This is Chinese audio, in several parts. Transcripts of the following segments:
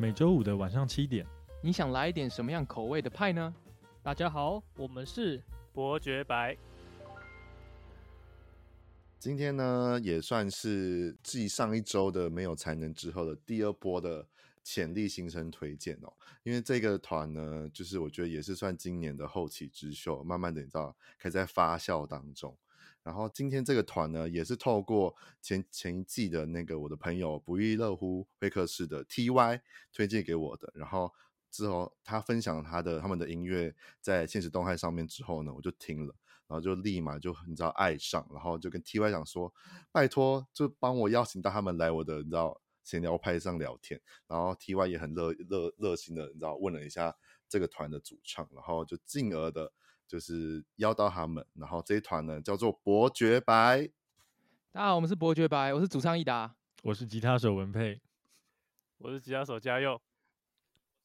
每周五的晚上七点，你想来一点什么样口味的派呢？大家好，我们是伯爵白。今天呢，也算是继上一周的没有才能之后的第二波的潜力新生推荐哦。因为这个团呢，就是我觉得也是算今年的后起之秀，慢慢的你知道，开始在发酵当中。然后今天这个团呢，也是透过前前一季的那个我的朋友不亦乐乎会客室的 TY 推荐给我的。然后之后他分享他的他们的音乐在现实动态上面之后呢，我就听了，然后就立马就你知道爱上，然后就跟 TY 讲说，拜托就帮我邀请到他们来我的你知道闲聊派上聊天。然后 TY 也很热热热心的你知道问了一下这个团的主唱，然后就进而的。就是邀到他们，然后这一团呢叫做伯爵白。大家好，我们是伯爵白，我是主唱益达，我是吉他手文佩，我是吉他手嘉佑，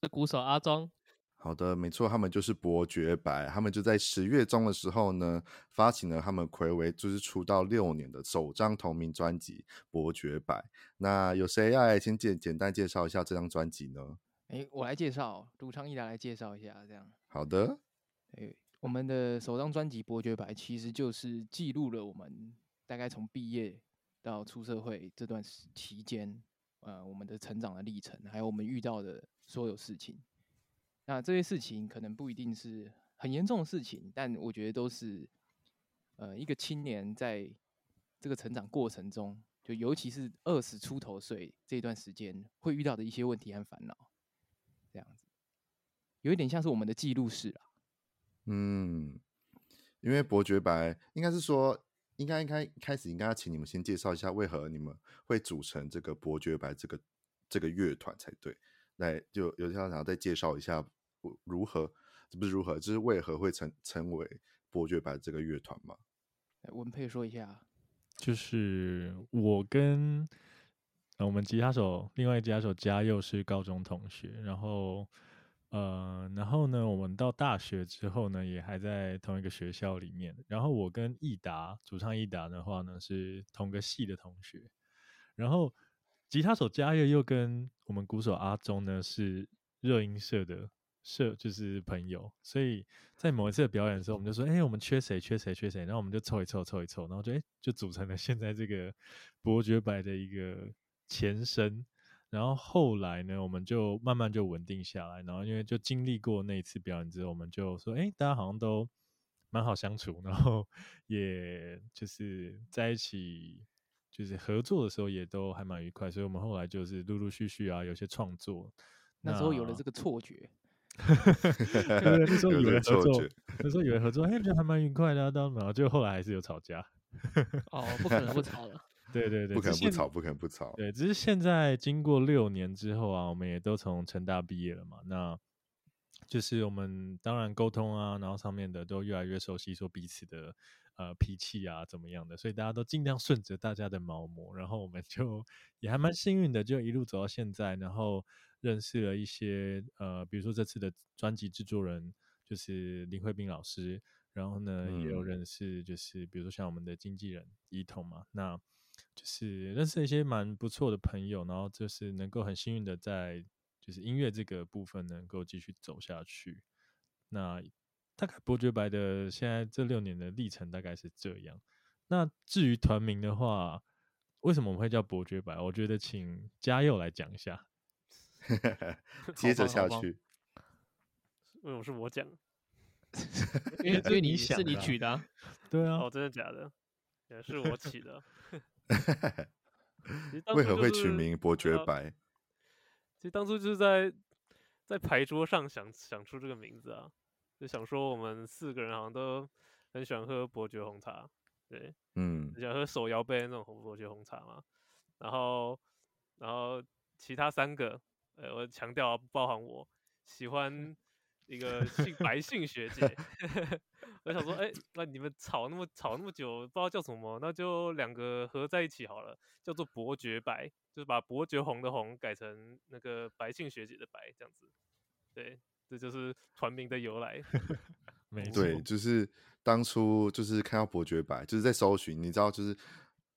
是鼓手阿庄。好的，没错，他们就是伯爵白，他们就在十月中的时候呢，发行了他们睽违就是出道六年的首张同名专辑《伯爵白》。那有谁要来先简简单介绍一下这张专辑呢？哎，我来介绍，主唱一达来介绍一下，这样。好的。哎。我们的首张专辑《伯爵白》其实就是记录了我们大概从毕业到出社会这段时期间，呃，我们的成长的历程，还有我们遇到的所有事情。那这些事情可能不一定是很严重的事情，但我觉得都是，呃，一个青年在这个成长过程中，就尤其是二十出头岁这段时间会遇到的一些问题和烦恼，这样子，有一点像是我们的记录式啊。嗯，因为伯爵白应该是说，应该应该开始应该要请你们先介绍一下为何你们会组成这个伯爵白这个这个乐团才对。来，就有想要再介绍一下如何，这不是如何，就是为何会成成为伯爵白这个乐团吗？文佩说一下，就是我跟呃我们吉他手另外一吉他手嘉佑是高中同学，然后。呃，然后呢，我到大学之后呢，也还在同一个学校里面。然后我跟益达，主唱益达的话呢，是同个系的同学。然后吉他手嘉佑又跟我们鼓手阿忠呢是热音社的社，就是朋友。所以在某一次的表演的时候，我们就说：“哎，我们缺谁？缺谁？缺谁？”然后我们就凑一凑，凑一凑，然后就哎，就组成了现在这个伯爵白的一个前身。然后后来呢，我们就慢慢就稳定下来。然后因为就经历过那一次表演之后，我们就说，哎，大家好像都蛮好相处。然后 也就是在一起，就是合作的时候也都还蛮愉快。所以我们后来就是陆陆续续啊，有些创作。那时候有了这个错觉，对，那时候以为合作，那时候以为合作，哎，觉得还蛮愉快的。然后就后来还是有吵架。哦，不可能不吵了。对对对，不可能不吵，不可能不吵。对，只是现在经过六年之后啊，我们也都从成大毕业了嘛，那就是我们当然沟通啊，然后上面的都越来越熟悉，说彼此的呃脾气啊怎么样的，所以大家都尽量顺着大家的毛毛，然后我们就也还蛮幸运的，就一路走到现在，然后认识了一些呃，比如说这次的专辑制作人就是林慧斌老师，然后呢、嗯、也有认识，就是比如说像我们的经纪人伊彤嘛，那。就是认识一些蛮不错的朋友，然后就是能够很幸运的在就是音乐这个部分能够继续走下去。那大概伯爵白的现在这六年的历程大概是这样。那至于团名的话，为什么我们会叫伯爵白？我觉得请嘉佑来讲一下。接着下去，为什么是我讲？因为 因为你想是你取的，啊，对啊，哦，真的假的？也是我起的。为何会取名伯爵白？其实当初就是在在牌桌上想想出这个名字啊，就想说我们四个人好像都很喜欢喝伯爵红茶，对，嗯，喜欢喝手摇杯那种红伯爵红茶嘛。然后，然后其他三个，呃，我强调不包含我，喜欢 一个姓白姓学姐。我想说，哎、欸，那你们吵那么吵那么久，不知道叫什么，那就两个合在一起好了，叫做伯爵白，就是把伯爵红的红改成那个白姓学姐的白，这样子。对，这就是团名的由来。没错，对，就是当初就是看到伯爵白，就是在搜寻，你知道，就是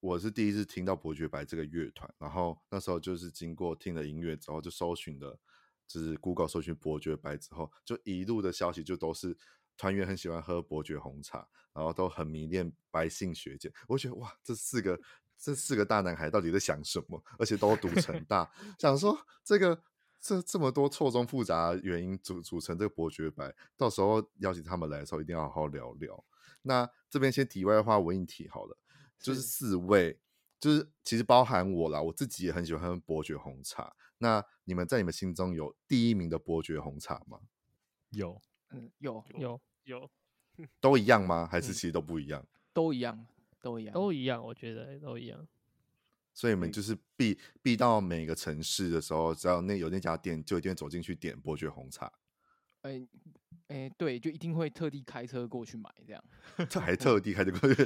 我是第一次听到伯爵白这个乐团，然后那时候就是经过听了音乐之后，就搜寻的，就是 Google 搜寻伯爵白之后，就一路的消息就都是团员很喜欢喝伯爵红茶，然后都很迷恋白姓学姐。我觉得哇，这四个这四个大男孩到底在想什么？而且都读成大，想说这个这这么多错综复杂的原因组组成这个伯爵白，到时候邀请他们来的时候，一定要好好聊聊。那这边先题外话，问一题好了。就是四位，是就是其实包含我啦，我自己也很喜欢喝伯爵红茶。那你们在你们心中有第一名的伯爵红茶吗？有，嗯，有有有，都一样吗？还是其实都不一样？嗯、都一样，都一样，都一样。我觉得都一样。所以你们就是必必到每个城市的时候，只要那有那家店，就一定会走进去点伯爵红茶。哎、欸。哎、欸，对，就一定会特地开车过去买这样。这 还特地开车过去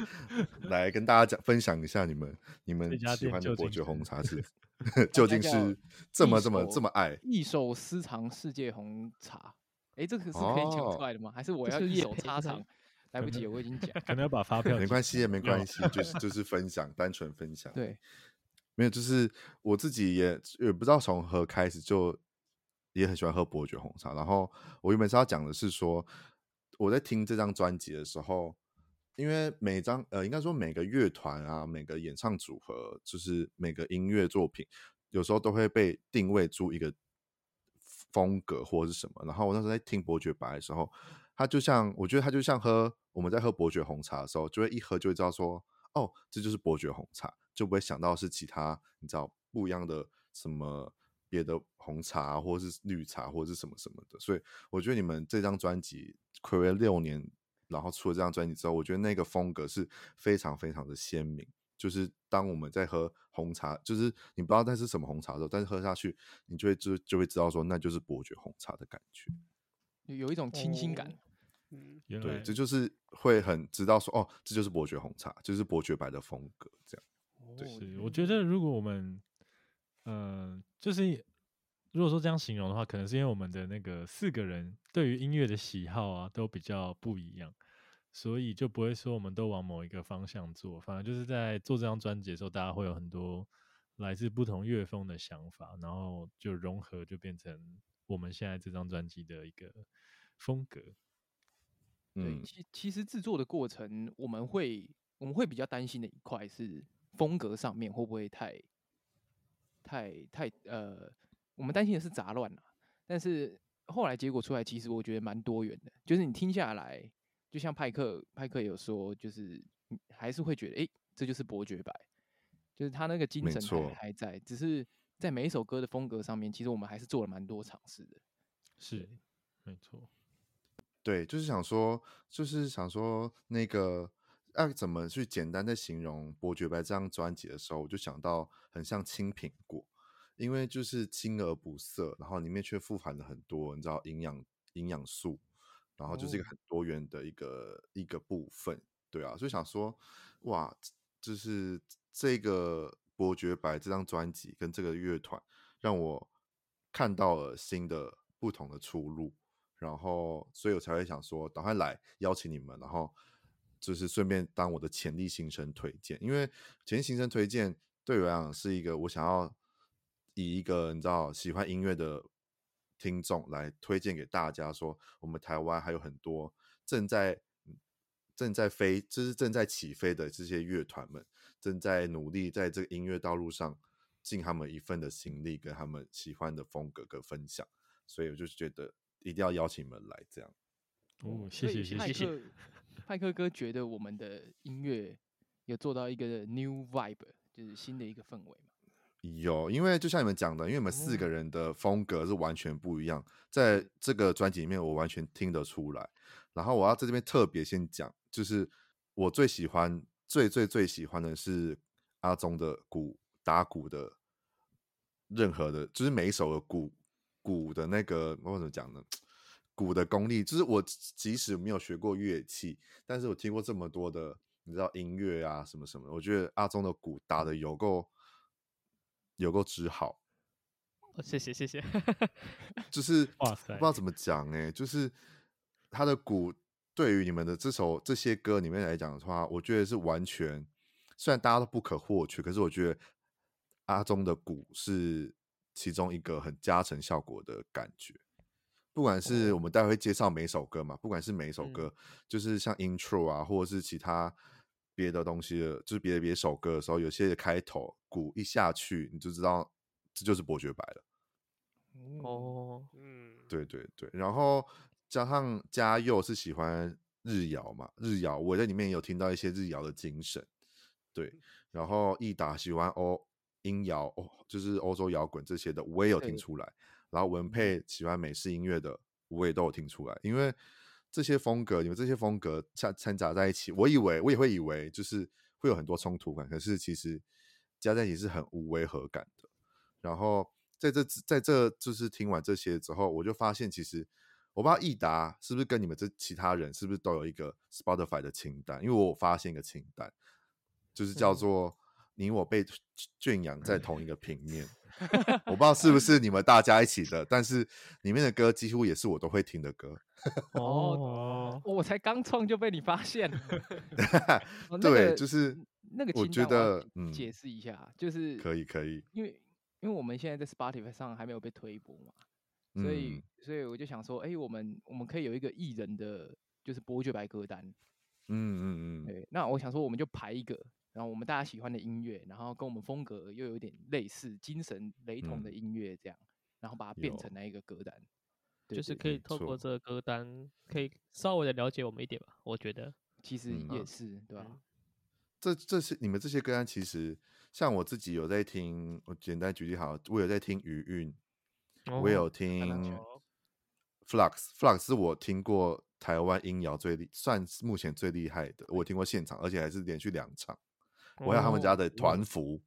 来跟大家讲分享一下你们你们喜欢的伯爵红茶是 究竟是这么这么这么爱一手私藏世界红茶？哎、欸，这个是可以讲出来的吗？哦、还是我要一手插场？来不及，我已经讲，可能要把发票。没关系，也没关系，就是就是分享，单纯分享。对，没有，就是我自己也也不知道从何开始就。也很喜欢喝伯爵红茶，然后我原本是要讲的是说，我在听这张专辑的时候，因为每张呃，应该说每个乐团啊，每个演唱组合，就是每个音乐作品，有时候都会被定位出一个风格或者是什么。然后我那时候在听伯爵白的时候，它就像我觉得它就像喝我们在喝伯爵红茶的时候，就会一喝就会知道说，哦，这就是伯爵红茶，就不会想到是其他你知道不一样的什么。别的红茶，或者是绿茶，或者是什么什么的，所以我觉得你们这张专辑暌违六年，然后出了这张专辑之后，我觉得那个风格是非常非常的鲜明。就是当我们在喝红茶，就是你不知道那是什么红茶的时候，但是喝下去，你就会就就会知道说，那就是伯爵红茶的感觉，有一种清新感。嗯，对，这就是会很知道说，哦，这就是伯爵红茶，就是伯爵白的风格，这样。对，是，我觉得如果我们。嗯、呃，就是如果说这样形容的话，可能是因为我们的那个四个人对于音乐的喜好啊都比较不一样，所以就不会说我们都往某一个方向做。反而就是在做这张专辑的时候，大家会有很多来自不同乐风的想法，然后就融合，就变成我们现在这张专辑的一个风格。对，其其实制作的过程，我们会我们会比较担心的一块是风格上面会不会太。太太呃，我们担心的是杂乱啊，但是后来结果出来，其实我觉得蛮多元的。就是你听下来，就像派克派克有说，就是还是会觉得，哎、欸，这就是伯爵白，就是他那个精神还还在，只是在每一首歌的风格上面，其实我们还是做了蛮多尝试的。是，没错。对，就是想说，就是想说那个。要怎么去简单的形容《伯爵白》这张专辑的时候，我就想到很像青苹果，因为就是青而不涩，然后里面却富含了很多你知道营养营养素，然后就是一个很多元的一个、哦、一个部分，对啊，所以想说哇，就是这个《伯爵白》这张专辑跟这个乐团，让我看到了新的不同的出路，然后所以我才会想说，赶快来邀请你们，然后。就是顺便当我的潜力新生推荐，因为潜力新生推荐对我来讲是一个我想要以一个你知道喜欢音乐的听众来推荐给大家，说我们台湾还有很多正在正在飞，就是正在起飞的这些乐团们，正在努力在这个音乐道路上尽他们一份的心力，跟他们喜欢的风格跟分享，所以我就觉得一定要邀请你们来这样。哦，谢谢谢谢谢谢。派克哥觉得我们的音乐有做到一个 new vibe，就是新的一个氛围嘛？有，因为就像你们讲的，因为我们四个人的风格是完全不一样，在这个专辑里面我完全听得出来。然后我要在这边特别先讲，就是我最喜欢、最最最喜欢的是阿宗的鼓打鼓的任何的，就是每一首的鼓鼓的那个，我怎么讲呢？鼓的功力，就是我即使没有学过乐器，但是我听过这么多的，你知道音乐啊什么什么，我觉得阿宗的鼓打的有够有够之好。哦，谢谢谢谢，就是 哇塞，不知道怎么讲哎，就是他的鼓对于你们的这首这些歌里面来讲的话，我觉得是完全虽然大家都不可或缺，可是我觉得阿中的鼓是其中一个很加成效果的感觉。不管是我们待会会介绍每首歌嘛，不管是每一首歌，嗯、就是像 intro 啊，或者是其他别的东西的，就是别的别首歌的时候，有些开头鼓一下去，你就知道这就是伯爵白了。哦，嗯，对对对，然后加上嘉佑是喜欢日谣嘛，日谣我在里面有听到一些日谣的精神，对，然后益达喜欢欧音摇哦，就是欧洲摇滚这些的，我也有听出来。然后文佩喜欢美式音乐的，我也都有听出来，因为这些风格，你们这些风格掺掺杂在一起，我以为我也会以为就是会有很多冲突感，可是其实加在一起是很无违和感的。然后在这在这就是听完这些之后，我就发现其实我不知道益达是不是跟你们这其他人是不是都有一个 Spotify 的清单，因为我发现一个清单，就是叫做你我被圈养在同一个平面。我不知道是不是你们大家一起的，但是里面的歌几乎也是我都会听的歌。哦，我才刚创就被你发现了。对，就是那个，我觉得，嗯，解释一下，就是可以可以，因为因为我们现在在 Spotify 上还没有被推播嘛，所以所以我就想说，哎，我们我们可以有一个艺人的，就是伯爵白歌单。嗯嗯嗯，对，那我想说，我们就排一个。然后我们大家喜欢的音乐，然后跟我们风格又有点类似、精神雷同的音乐，这样，嗯、然后把它变成那一个歌单，对就是可以透过这个歌单，可以稍微的了解我们一点吧。我觉得其实也是，嗯、对吧？这这些你们这些歌单，其实像我自己有在听，我简单举例好，我有在听余韵，哦、我有听 Flux，Flux 是我听过台湾音谣最厉，算是目前最厉害的，我听过现场，而且还是连续两场。我要他们家的团服，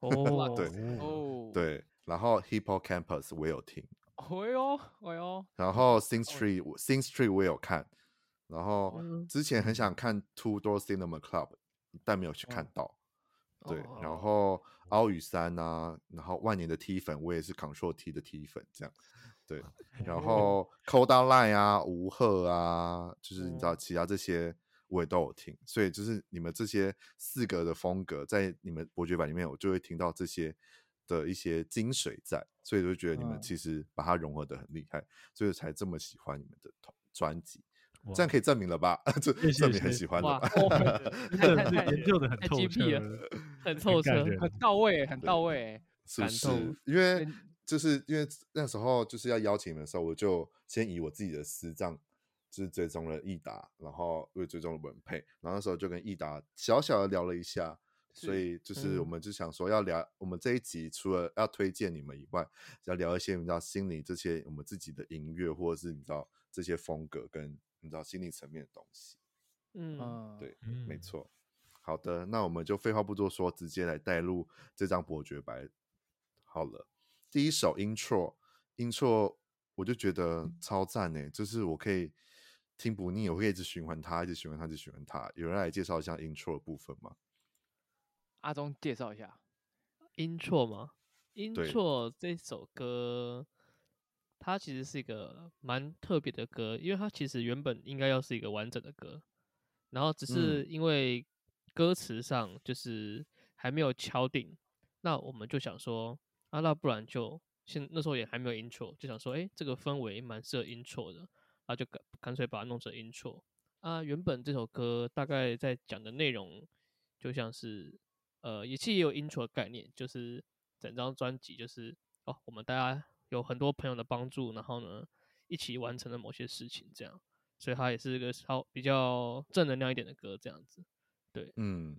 哦，对，哦，对，然后 Hippo Campus 我有听，哎呦，哎呦，然后 Sing Street Sing Street 我有看，然后之前很想看 Two Door Cinema Club，但没有去看到，对，然后奥宇山啊，然后万年的 T 粉我也是 Control T 的 T 粉这样，对，然后 Cold Line 啊，吴赫啊，就是你知道其他这些。我也都有听，所以就是你们这些四格的风格，在你们伯爵版里面，我就会听到这些的一些精髓在，所以就觉得你们其实把它融合得很厉害，所以才这么喜欢你们的专辑。这样可以证明了吧？这证明很喜欢了吧？太太研究的很透彻，很透彻，很到位，很到位，是不是？因为就是因为那时候就是要邀请你们的时候，我就先以我自己的私账。是追踪了益达，然后又追踪了文佩，然后那时候就跟益达小小的聊了一下，所以就是我们就想说要聊，嗯、我们这一集除了要推荐你们以外，要聊一些你知道心理这些我们自己的音乐，或者是你知道这些风格跟你知道心理层面的东西。嗯，对，嗯、没错。好的，那我们就废话不多说，直接来带入这张伯爵白。好了，第一首 intro，intro 我就觉得超赞呢，就是我可以。听不腻，我会一直循环它，一直循环它，一直循环它。有人来介绍一下 intro 的部分吗？阿忠介绍一下 intro 吗？intro 这首歌，它其实是一个蛮特别的歌，因为它其实原本应该要是一个完整的歌，然后只是因为歌词上就是还没有敲定，嗯、那我们就想说，啊，那不然就现那时候也还没有 intro，就想说，哎、欸，这个氛围蛮适合 intro 的。啊，就干干脆把它弄成 intro 啊。原本这首歌大概在讲的内容，就像是呃，也其实也有 intro 的概念，就是整张专辑就是哦，我们大家有很多朋友的帮助，然后呢，一起完成了某些事情，这样，所以它也是一个稍比较正能量一点的歌，这样子。对，嗯，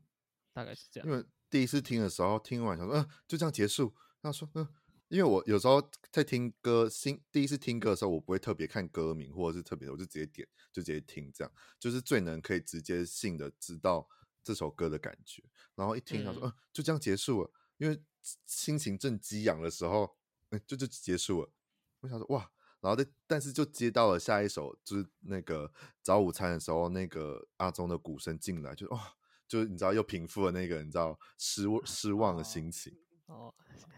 大概是这样。因为第一次听的时候，听完想说，嗯、呃，就这样结束。他说，嗯、呃。因为我有时候在听歌，新第一次听歌的时候，我不会特别看歌名，或者是特别的，我就直接点，就直接听，这样就是最能可以直接性的知道这首歌的感觉。然后一听，他说，嗯、呃，就这样结束了。因为心情正激昂的时候，嗯，就就结束了。我想说，哇，然后但但是就接到了下一首，就是那个早午餐的时候，那个阿忠的鼓声进来，就哇，就是你知道又平复了那个你知道失失望的心情。哦。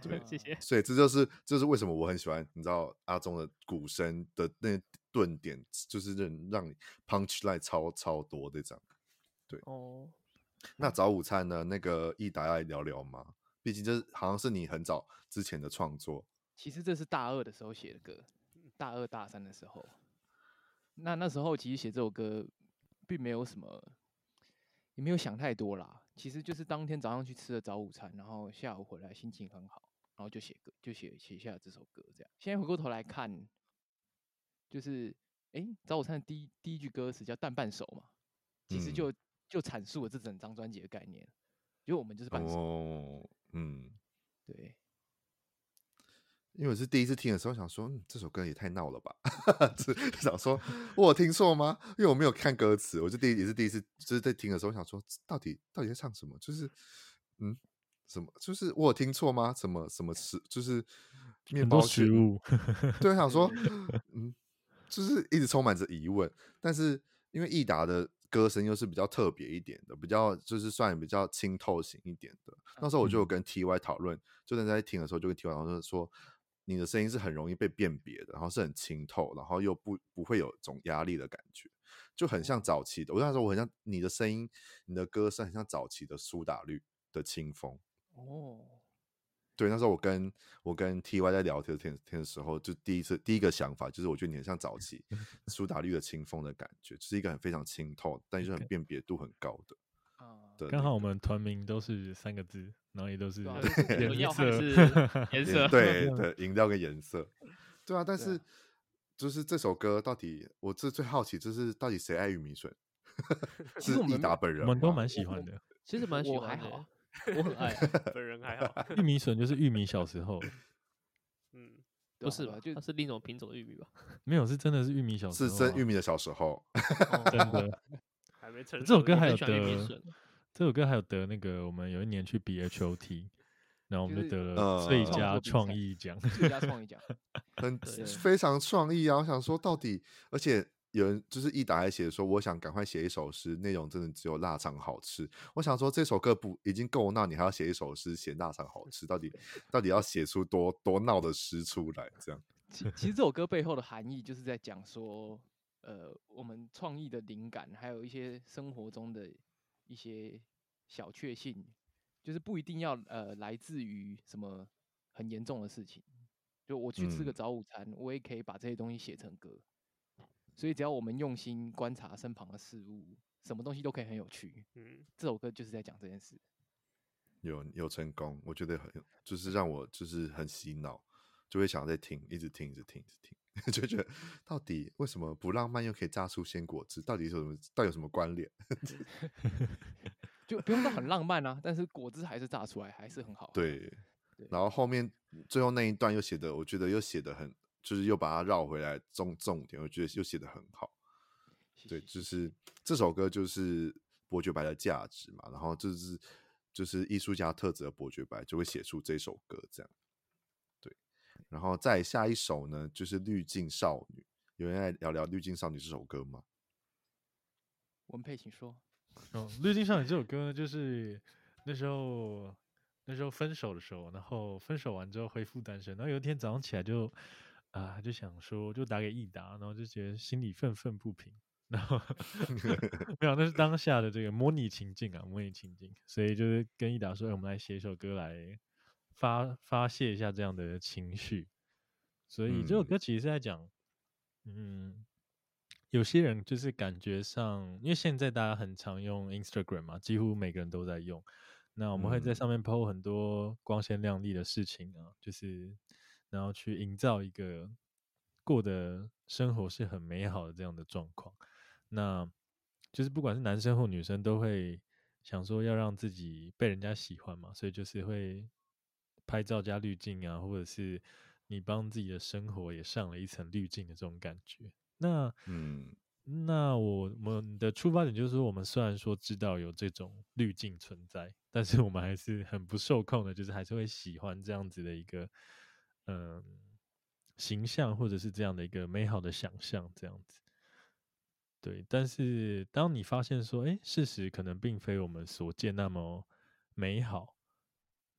对，谢谢。所以这就是这就是为什么我很喜欢，你知道阿忠的鼓声的那顿点，就是让让你 punch line 超超多这张。对，哦，那早午餐呢？那个益达要来聊聊吗？毕竟这好像是你很早之前的创作。其实这是大二的时候写的歌，大二大三的时候。那那时候其实写这首歌，并没有什么，也没有想太多啦。其实就是当天早上去吃了早午餐，然后下午回来心情很好，然后就写歌，就写写下了这首歌。这样，现在回过头来看，就是哎、欸，早午餐的第一第一句歌词叫“淡半熟”嘛，其实就、嗯、就阐述了这整张专辑的概念，因为我们就是半熟。哦，嗯，对。因为我是第一次听的时候，想说，嗯，这首歌也太闹了吧，想说我有听错吗？因为我没有看歌词，我就第一也是第一次，就是在听的时候想说，到底到底在唱什么？就是嗯，什么？就是我有听错吗？什么什么食？就是面包食物？对，想说，嗯，就是一直充满着疑问。但是因为益达的歌声又是比较特别一点的，比较就是算比较清透型一点的。那时候我就有跟 TY 讨论，就在听的时候就跟 TY 讨论说。你的声音是很容易被辨别的，然后是很清透，然后又不不会有种压力的感觉，就很像早期的。我跟他说，我很像你的声音，你的歌声很像早期的苏打绿的清风。哦，对，那时候我跟我跟 TY 在聊天天天的时候，就第一次第一个想法就是，我觉得你很像早期 苏打绿的清风的感觉，就是一个很非常清透，但是很辨别度很高的。刚、okay. 好我们团名都是三个字。然后也都是 颜 色，对对，饮料跟颜色，对啊。但是就是这首歌到底，我这最好奇就是到底谁爱玉米笋？是奕达本人，我们都蛮喜欢的。其实蛮喜欢的，我很爱，本人还好。玉米笋就是玉米小时候，嗯，不是吧？就它是另一种品种的玉米吧？没有，是真的是玉米小时候，是真玉米的小时候，真的还没成。这首歌还有得。这首歌还有得那个，我们有一年去 BHOT，然后我们就得了最佳创意奖，最佳创意奖，很非常创意啊！我想说，到底，而且有人就是一打一写说，我想赶快写一首诗，内容真的只有腊肠好吃。我想说，这首歌不已经够闹，你还要写一首诗写腊肠好吃，到底 到底要写出多多闹的诗出来？这样，其其实这首歌背后的含义就是在讲说，呃，我们创意的灵感，还有一些生活中的。一些小确幸，就是不一定要呃来自于什么很严重的事情。就我去吃个早午餐，嗯，我也可以把这些东西写成歌。所以只要我们用心观察身旁的事物，什么东西都可以很有趣。嗯，这首歌就是在讲这件事。有有成功，我觉得很就是让我就是很洗脑，就会想再听，一直听，一直听，一直听。就觉得到底为什么不浪漫又可以榨出鲜果汁？到底有什么？到底有什么关联？就不用到很浪漫啊，但是果汁还是榨出来，还是很好。对，对，然后后面最后那一段又写的，我觉得又写的很，就是又把它绕回来重重点，我觉得又写的很好。对，就是这首歌就是伯爵白的价值嘛，然后就是就是艺术家特质的伯爵白就会写出这首歌这样。然后再下一首呢，就是《滤镜少女》。有人来聊聊《滤镜少女》这首歌吗？文佩，请说。哦，《滤镜少女》这首歌呢，就是那时候那时候分手的时候，然后分手完之后恢复单身，然后有一天早上起来就啊就想说，就打给益达，然后就觉得心里愤愤不平。然后 没有，那是当下的这个模拟情境啊，模拟情境，所以就是跟益达说，哎，我们来写一首歌来。发发泄一下这样的情绪，所以这首歌其实是在讲，嗯，有些人就是感觉上，因为现在大家很常用 Instagram 嘛，几乎每个人都在用，那我们会在上面 po 很多光鲜亮丽的事情啊，就是然后去营造一个过的生活是很美好的这样的状况，那就是不管是男生或女生都会想说要让自己被人家喜欢嘛，所以就是会。拍照加滤镜啊，或者是你帮自己的生活也上了一层滤镜的这种感觉。那，嗯，那我们的出发点就是说，我们虽然说知道有这种滤镜存在，但是我们还是很不受控的，就是还是会喜欢这样子的一个，嗯，形象或者是这样的一个美好的想象，这样子。对，但是当你发现说，哎，事实可能并非我们所见那么美好。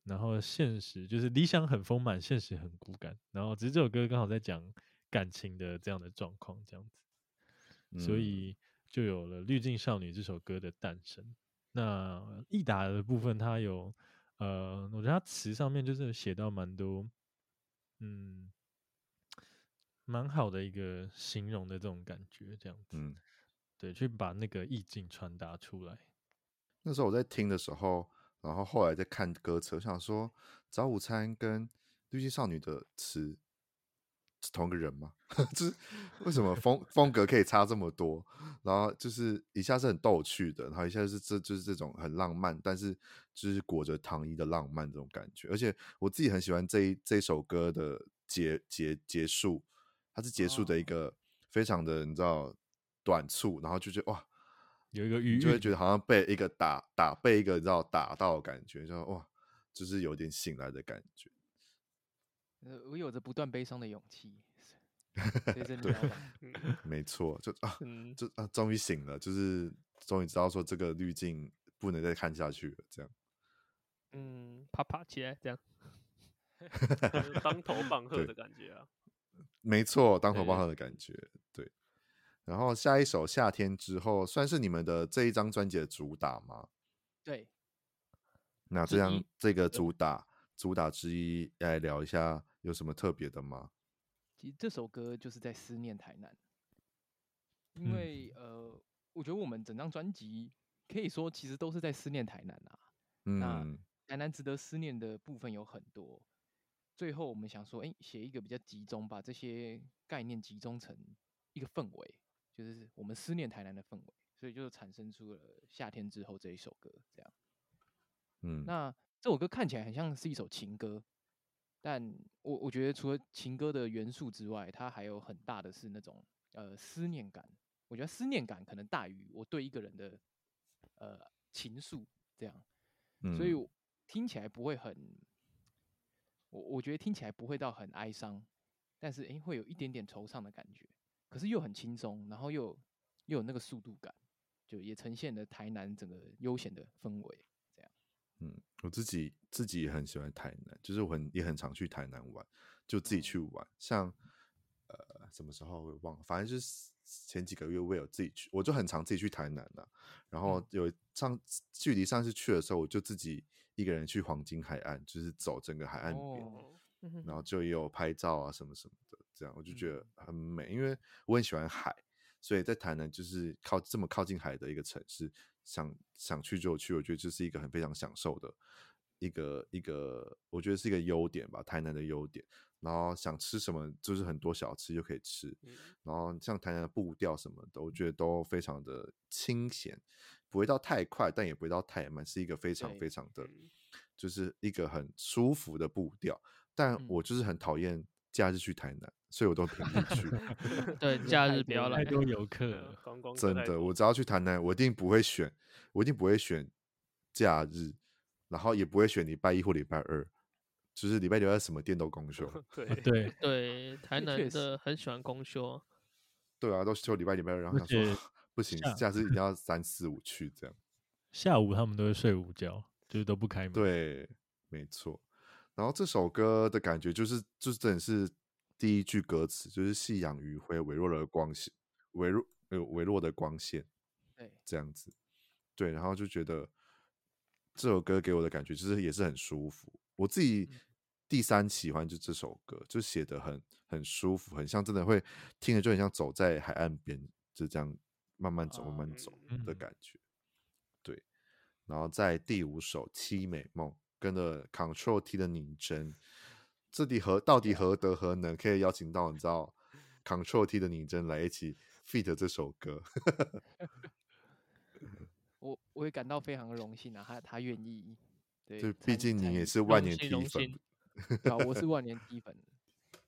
然后现实就是理想很丰满，现实很骨感。然后只是这首歌刚好在讲感情的这样的状况，这样子，所以就有了《滤镜少女》这首歌的诞生。那益达的部分，它有呃，我觉得它词上面就是写到蛮多，嗯，蛮好的一个形容的这种感觉，这样子，嗯，对，去把那个意境传达出来。那时候我在听的时候，然后后来再看歌词，我想说早午餐跟绿季少女的词。是同个人吗？就是为什么风风格可以差这么多？然后就是一下是很逗趣的，然后一下是这就是这种很浪漫，但是就是裹着糖衣的浪漫这种感觉。而且我自己很喜欢这一这首歌的结结结束，它是结束的一个非常的你知道短促，然后就觉得哇，有一个余韵，就会觉得好像被一个打打被一个你知道打到的感觉，就哇，就是有点醒来的感觉。呃，我有着不断悲伤的勇气。对，没错，就啊，就啊，终于醒了，就是终于知道说这个滤镜不能再看下去了，这样。嗯，啪啪起来，这样。当头棒喝的感觉啊。没错，当头棒喝的感觉，对。然后下一首《夏天之后》算是你们的这一张专辑的主打吗？对。那这张这个主打主打之一，来聊一下。有什么特别的吗？其实这首歌就是在思念台南，因为、嗯、呃，我觉得我们整张专辑可以说其实都是在思念台南啊。嗯，那台南值得思念的部分有很多。最后我们想说，哎、欸，写一个比较集中，把这些概念集中成一个氛围，就是我们思念台南的氛围，所以就产生出了夏天之后这一首歌。这样，嗯，那这首歌看起来很像是一首情歌。但我我觉得除了情歌的元素之外，它还有很大的是那种呃思念感。我觉得思念感可能大于我对一个人的呃情愫这样，嗯、所以听起来不会很，我我觉得听起来不会到很哀伤，但是诶、欸、会有一点点惆怅的感觉，可是又很轻松，然后又又有那个速度感，就也呈现了台南整个悠闲的氛围。这样嗯，我自己自己也很喜欢台南，就是我很也很常去台南玩，就自己去玩。像呃什么时候我忘了，反正就是前几个月我有自己去，我就很常自己去台南了。然后有上距离上次去的时候，我就自己一个人去黄金海岸，就是走整个海岸边，哦、然后就也有拍照啊什么什么的，这样我就觉得很美，因为我很喜欢海，所以在台南就是靠这么靠近海的一个城市。想想去就去，我觉得这是一个很非常享受的一个一个，我觉得是一个优点吧，台南的优点。然后想吃什么，就是很多小吃就可以吃。然后像台南的步调什么的，我觉得都非常的清闲，不会到太快，但也不会到太慢，是一个非常非常的，就是一个很舒服的步调。但我就是很讨厌假日去台南。所以我都平日去，对，假日不要来太多游客，真的，我只要去台南，我一定不会选，我一定不会选假日，然后也不会选礼拜一或礼拜二，就是礼拜六在什么店都公休。对对对，台南的很喜欢公休。对啊，都休礼拜礼拜二，然后想说不行，下次一定要三四五去这样。下午他们都会睡午觉，就是都不开门。对，没错。然后这首歌的感觉就是，就是真的是。第一句歌词就是“夕阳余晖，微弱的光线，微弱呃微弱的光线”，对，这样子，对，然后就觉得这首歌给我的感觉就是也是很舒服。我自己第三喜欢就这首歌，就写得很很舒服，很像真的会听着就很像走在海岸边，就这样慢慢走慢慢走的感觉。对，然后在第五首《凄美梦》跟着 Control T 的拟真。这里何到底何德何能，可以邀请到你知道 Control T 的拟真来一起 feat 这首歌？我我也感到非常的荣幸啊，他他愿意，对，就毕竟你也是万年 T 粉，啊，我是万年 T 粉。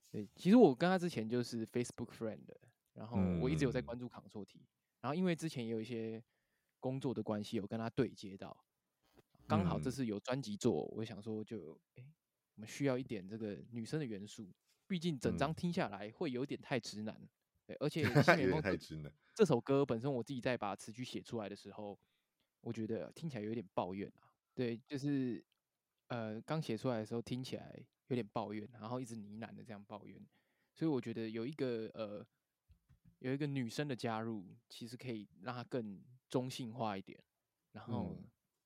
对，其实我跟他之前就是 Facebook friend，然后我一直有在关注 Control T，、嗯、然后因为之前也有一些工作的关系，有跟他对接到，刚好这次有专辑做，我想说就哎。们需要一点这个女生的元素，毕竟整张听下来会有点太直男。对，而 且《凄美梦》太直男。这首歌本身我自己在把词句写出来的时候，我觉得听起来有点抱怨啊。对，就是呃刚写出来的时候听起来有点抱怨，然后一直呢喃的这样抱怨。所以我觉得有一个呃有一个女生的加入，其实可以让它更中性化一点，然后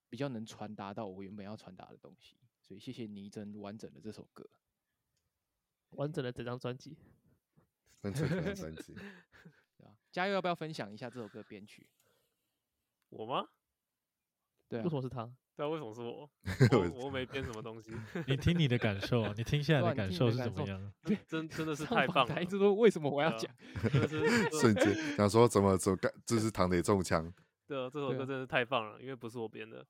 比较能传达到我原本要传达的东西。所以谢谢倪真完整的这首歌，完整的整张专辑，完整的专辑。加油！要不要分享一下这首歌编曲？我吗？对啊，为什么是他？对啊，为什么是我？我我没编什么东西。你听你的感受啊，你听现在的感受是怎么样？真真的是太棒了！一直说为什么我要讲，瞬间想说怎么怎么干，这是唐磊中枪。对啊，这首歌真的是太棒了，因为不是我编的。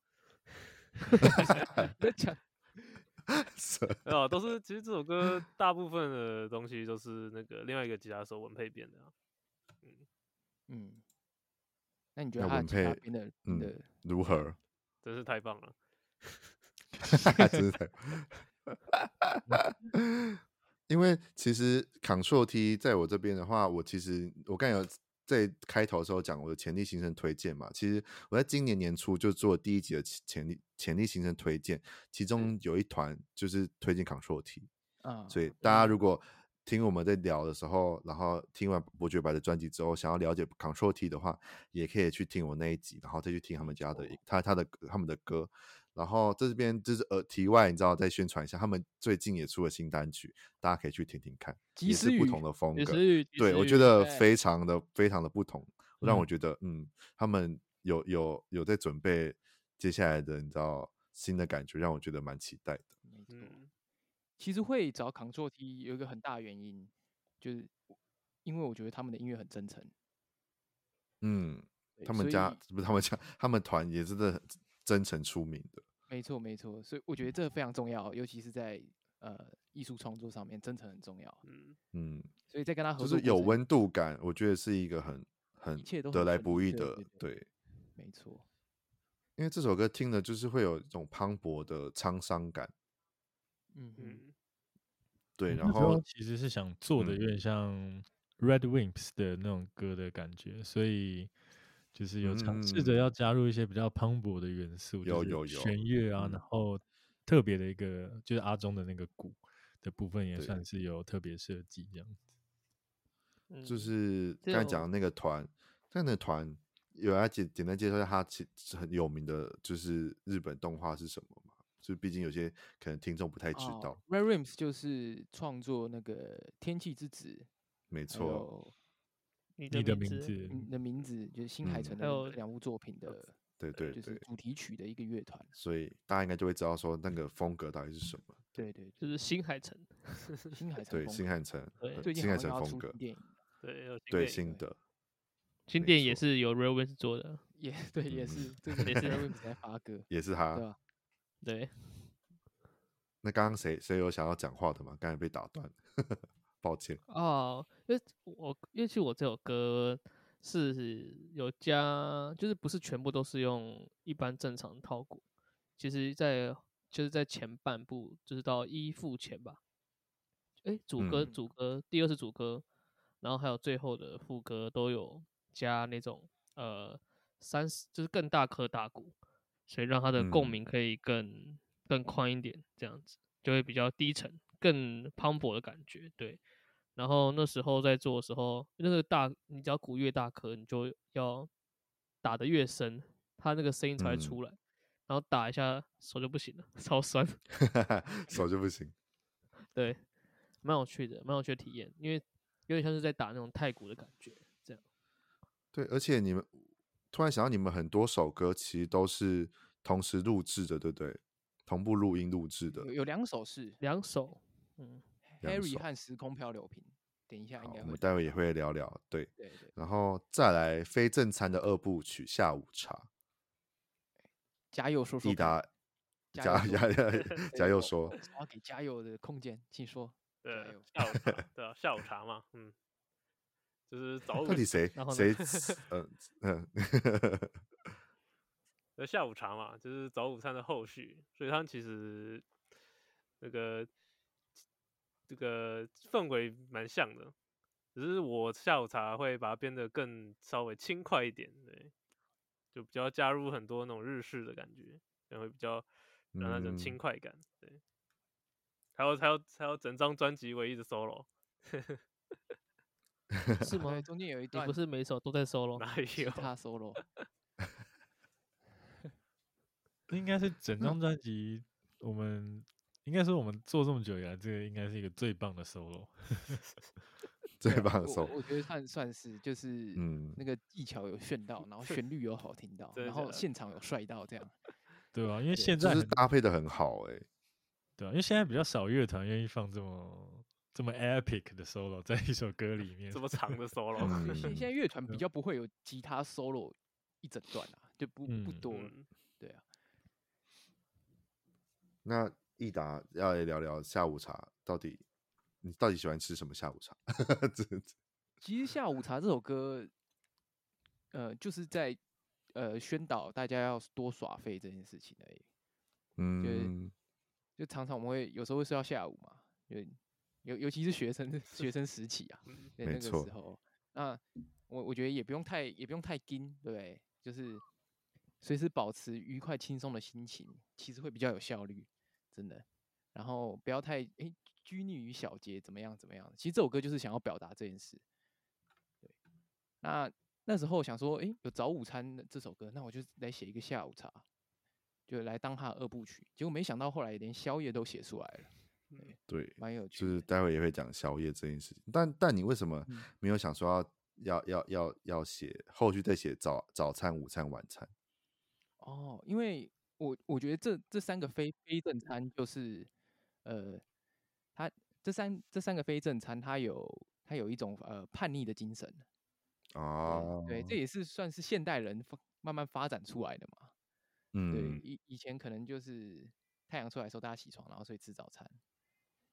啊，都是其实这首歌大部分的东西都是那个另外一个吉他手文佩编的。啊嗯，那你觉得他其他编的嗯如何？真是太棒了，真是太。因为其实 Ctrl T 在我这边的话，我其实我刚有在开头的时候讲我的潜力新生推荐嘛。其实我在今年年初就做第一集的潜力潜力新生推荐，其中有一团就是推荐 Ctrl T 啊，所以大家如果。听我们在聊的时候，然后听完伯爵白的专辑之后，想要了解 Ctrl T 的话，也可以去听我那一集，然后再去听他们家的他他的他们的歌。然后这边就是呃题外，你知道再宣传一下，他们最近也出了新单曲，大家可以去听听看，也是不同的风格。对，我觉得非常的非常的不同，让我觉得嗯，他们有有有在准备接下来的你知道新的感觉，让我觉得蛮期待的。嗯。其实会找 Ctrl T 有一个很大原因，就是因为我觉得他们的音乐很真诚。嗯，他们家不是他们家，他们团也是真真诚出名的。没错，没错，所以我觉得这非常重要，尤其是在呃艺术创作上面，真诚很重要。嗯嗯，所以在跟他合作就是有温度感，我觉得是一个很很得来不易的。对，没错。因为这首歌听了就是会有一种磅礴的沧桑感。嗯嗯，对，然后其实是想做的有点像 Red Wings 的那种歌的感觉，所以就是有尝试着要加入一些比较磅礴的元素，有有有弦乐啊，然后特别的一个就是阿中的那个鼓的部分也算是有特别设计这样子。就是刚才讲的那个团，那个团有来简简单介绍一下他其实很有名的，就是日本动画是什么嘛？就毕竟有些可能听众不太知道。Oh, Red Wimps 就是创作那个《天气之子》，没错。你的名字，你的名字就是新海诚的两部作品的，对对对，就是主题曲的一个乐团。所以大家应该就会知道说那个风格到底是什么。对对，就是新海诚，新海 诚，对新海诚，对新海诚风格。对对新的，新电影也是由 Wimps 做的，也对，也是，也是 Wimps 在发歌，也是他。对，那刚刚谁谁有想要讲话的吗？刚才被打断，抱歉。哦，因为我因为其实我这首歌是有加，就是不是全部都是用一般正常套鼓，其实在就是在前半部，就是到一副前吧。哎，主歌主歌，第二是主歌，然后还有最后的副歌都有加那种呃三十，就是更大颗大鼓。所以让它的共鸣可以更、嗯、更宽一点，这样子就会比较低沉、更磅礴的感觉。对，然后那时候在做的时候，那个大，你只要鼓越大颗，你就要打得越深，它那个声音才会出来。嗯、然后打一下手就不行了，超酸，手就不行。对，蛮有趣的，蛮有趣的体验，因为有点像是在打那种太鼓的感觉，这样。对，而且你们。突然想到，你们很多首歌其实都是同时录制的，对不对？同步录音录制的。有有两首是两首，嗯，Harry 和时空漂流瓶。等一下应该，我们待会也会聊聊。对，对对。然后再来非正餐的二部曲《下午茶》。加油说说。益达，加加加加油说。我要给加油的空间，请说。对，下午茶，对啊，下午茶嘛，嗯。就是早午，到底谁谁？嗯 嗯，那 下午茶嘛，就是早午餐的后续，所以他们其实那个这个氛围蛮像的，只是我下午茶会把它变得更稍微轻快一点，对，就比较加入很多那种日式的感觉，然后比较让那种轻快感，对，还有还有还有整张专辑唯一的 solo。是吗？中间有一段，不是每首都在 solo，哪有他 solo？应该是整张专辑，我们应该说我们做这么久以来，这个应该是一个最棒的 solo，最棒的 solo。我觉得算算是就是，嗯，那个技巧有炫到，然后旋律有好听到，然后现场有帅到这样，对啊？因为现在就是搭配的很好，哎，对啊，因为现在比较少乐团愿意放这么这么 epic 的 solo 在一首歌里面，这么长的 solo。现现在乐团比较不会有吉他 solo 一整段啊，就不不多，对啊。那奕达要来聊聊下午茶，到底你到底喜欢吃什么下午茶？其实下午茶这首歌，呃，就是在呃宣导大家要多耍费这件事情而已。嗯，就就常常我们会有时候会睡到下午嘛，就尤尤其是学生学生时期啊，在那个时候，那我我觉得也不用太也不用太紧，对不对？就是随时保持愉快轻松的心情，其实会比较有效率。真的，然后不要太诶拘泥于小节，怎么样怎么样？其实这首歌就是想要表达这件事。对，那那时候想说，诶，有早午餐的这首歌，那我就来写一个下午茶，就来当它的二部曲。结果没想到后来连宵夜都写出来了。对，蛮有趣。就是待会也会讲宵夜这件事情。但但你为什么没有想说要要要要要写后续再写早早餐、午餐、晚餐？哦，因为。我我觉得这这三个非非正餐就是，呃，它这三这三个非正餐，它有它有一种呃叛逆的精神，哦，对，这也是算是现代人慢慢发展出来的嘛，嗯，对，以以前可能就是太阳出来的时候大家起床，然后所以吃早餐，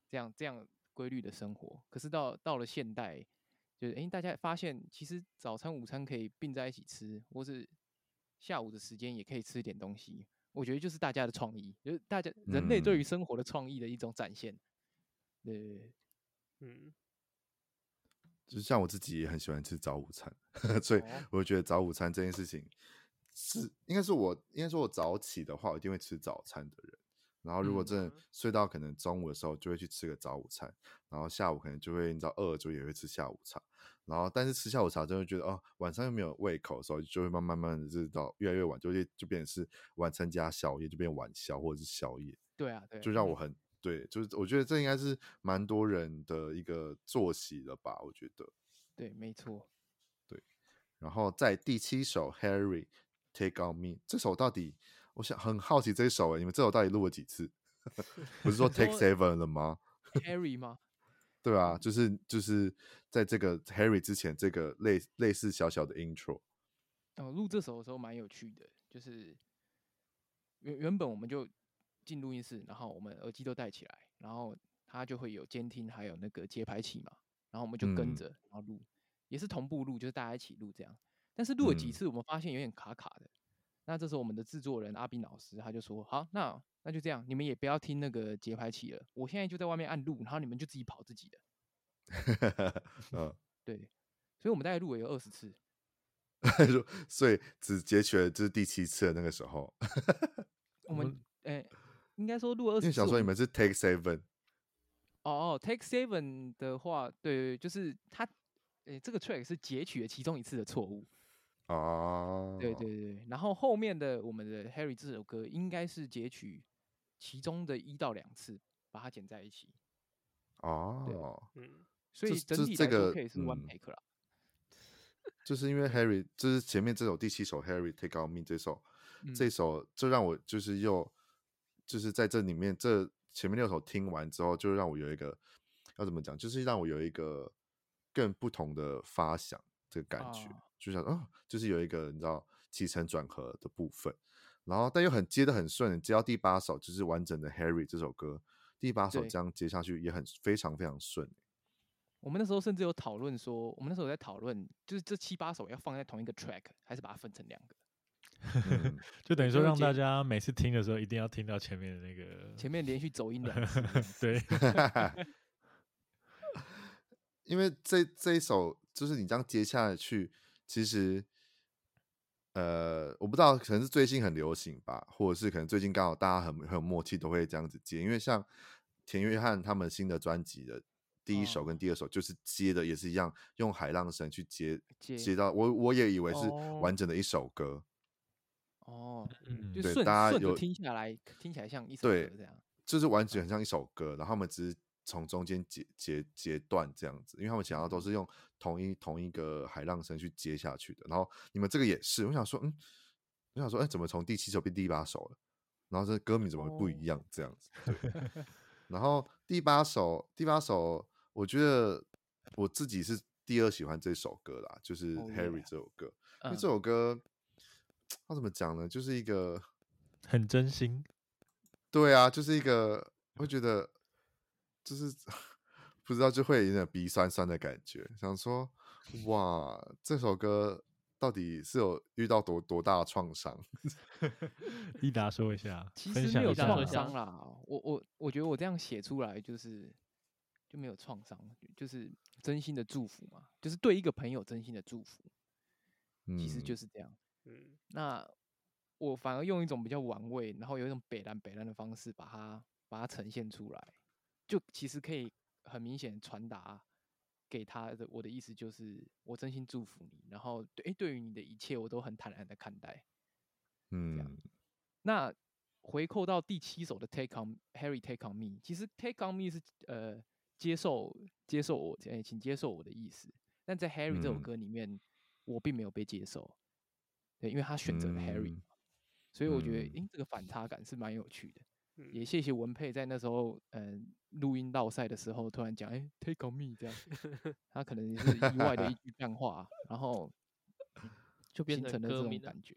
这样这样规律的生活，可是到到了现代，就是哎大家发现其实早餐午餐可以并在一起吃，或是下午的时间也可以吃一点东西。我觉得就是大家的创意，就是大家人类对于生活的创意的一种展现。嗯、对，嗯，就是像我自己也很喜欢吃早午餐，所以我觉得早午餐这件事情是应该是我应该说我早起的话，我一定会吃早餐的人。然后如果真的睡到可能中午的时候，就会去吃个早午餐。然后下午可能就会你知道饿了就也会吃下午茶。然后，但是吃下午茶，真的觉得哦，晚上又没有胃口的时候，就会慢慢慢的，就是到越来越晚，就会就变成是晚餐加宵夜，就变晚宵或者是宵夜。对啊，对，就让我很对，就是我觉得这应该是蛮多人的一个作息了吧？我觉得，对，没错，对。然后在第七首《Harry Take On Me》这首到底，我想很好奇这一首哎，你们这首到底录了几次？不是说 Take Seven 了吗？Harry 吗？对啊，就是就是在这个 Harry 之前，这个类类似小小的 intro。哦，录这首的时候蛮有趣的，就是原原本我们就进录音室，然后我们耳机都戴起来，然后它就会有监听，还有那个节拍器嘛，然后我们就跟着，然后录，也是同步录，就是大家一起录这样。但是录了几次，我们发现有点卡卡的。那这时候我们的制作人阿斌老师他就说：“好，那那就这样，你们也不要听那个节拍器了，我现在就在外面按录，然后你们就自己跑自己的。”嗯，对，所以我们大概录了有二十次，所以只截取了这是第七次的那个时候。我们哎、欸，应该说录二十次。因为想说你们是 take seven。哦哦，take seven 的话，对，就是他，哎、欸，这个 track 是截取了其中一次的错误。哦，对对对，然后后面的我们的 Harry 这首歌应该是截取其中的一到两次，把它剪在一起。哦，嗯，所以整体这个可以是 one take 啦。就是因为 Harry，就是前面这首第七首 Harry Take On Me 这首，嗯、这首就让我就是又就是在这里面这前面六首听完之后，就让我有一个要怎么讲，就是让我有一个更不同的发想这个感觉。哦就想哦，就是有一个你知道起承转合的部分，然后但又很接的很顺，接到第八首就是完整的 Harry 这首歌，第八首这样接下去也很非常非常顺。我们那时候甚至有讨论说，我们那时候在讨论，就是这七八首要放在同一个 track，还是把它分成两个？嗯、就等于说让大家每次听的时候一定要听到前面的那个前面连续走音两次，对。因为这这一首就是你这样接下去。其实，呃，我不知道，可能是最近很流行吧，或者是可能最近刚好大家很很有默契，都会这样子接。因为像田约翰他们新的专辑的第一首跟第二首，就是接的也是一样，用海浪声去接接，接到我，我也以为是完整的一首歌。哦，嗯，就顺顺着听下来，听起来像一首歌这样，就是完全很像一首歌，然后他们只是从中间截截截断这样子，因为他们想要都是用同一同一个海浪声去接下去的。然后你们这个也是，我想说，嗯，我想说，哎，怎么从第七首变第八首了？然后这歌名怎么会不一样？这样子，对。然后第八首，第八首，我觉得我自己是第二喜欢这首歌啦，就是《Harry》这首歌，因为这首歌，他怎么讲呢？就是一个很真心，对啊，就是一个会觉得，就是 不知道就会有点鼻酸酸的感觉，想说，哇，这首歌。到底是有遇到多多大的创伤？益达说一下，其实没有创伤啦。我我我觉得我这样写出来就是就没有创伤，就是真心的祝福嘛，就是对一个朋友真心的祝福。其实就是这样。嗯，那我反而用一种比较玩味，然后有一种北烂北烂的方式把它把它呈现出来，就其实可以很明显传达。给他的我的意思就是，我真心祝福你，然后对，诶，对于你的一切，我都很坦然的看待。嗯，这样。那回扣到第七首的 Take on Harry Take on Me，其实 Take on Me 是呃接受接受我，哎，请接受我的意思。但在 Harry 这首歌里面，嗯、我并没有被接受。对，因为他选择了 Harry，、嗯、所以我觉得，诶，这个反差感是蛮有趣的。也谢谢文佩在那时候，嗯，录音到赛的时候突然讲，哎、欸，Take on me 这样，他可能是意外的一句干话，然后 就变成了这种感觉，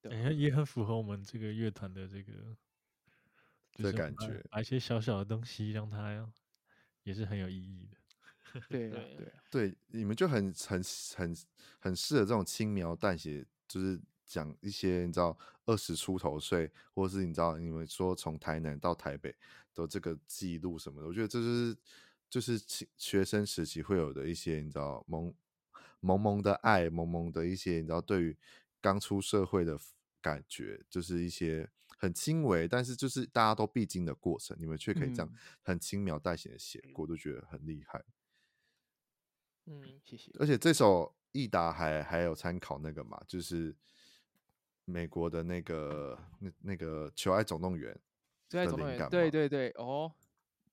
对、欸，也很符合我们这个乐团的这个的感觉，把一些小小的东西让它也是很有意义的，对对对，对，你们就很很很很适合这种轻描淡写，就是。讲一些你知道二十出头岁，或者是你知道你们说从台南到台北的这个记录什么的，我觉得这是就是学生时期会有的一些你知道萌萌萌的爱，萌萌的一些你知道对于刚出社会的感觉，就是一些很轻微，但是就是大家都必经的过程，你们却可以这样很轻描淡写的写过，都觉得很厉害。嗯，谢谢。而且这首益达还还有参考那个嘛，就是。美国的那个那那个《求爱总动员》，最爱总动员，对对对，哦，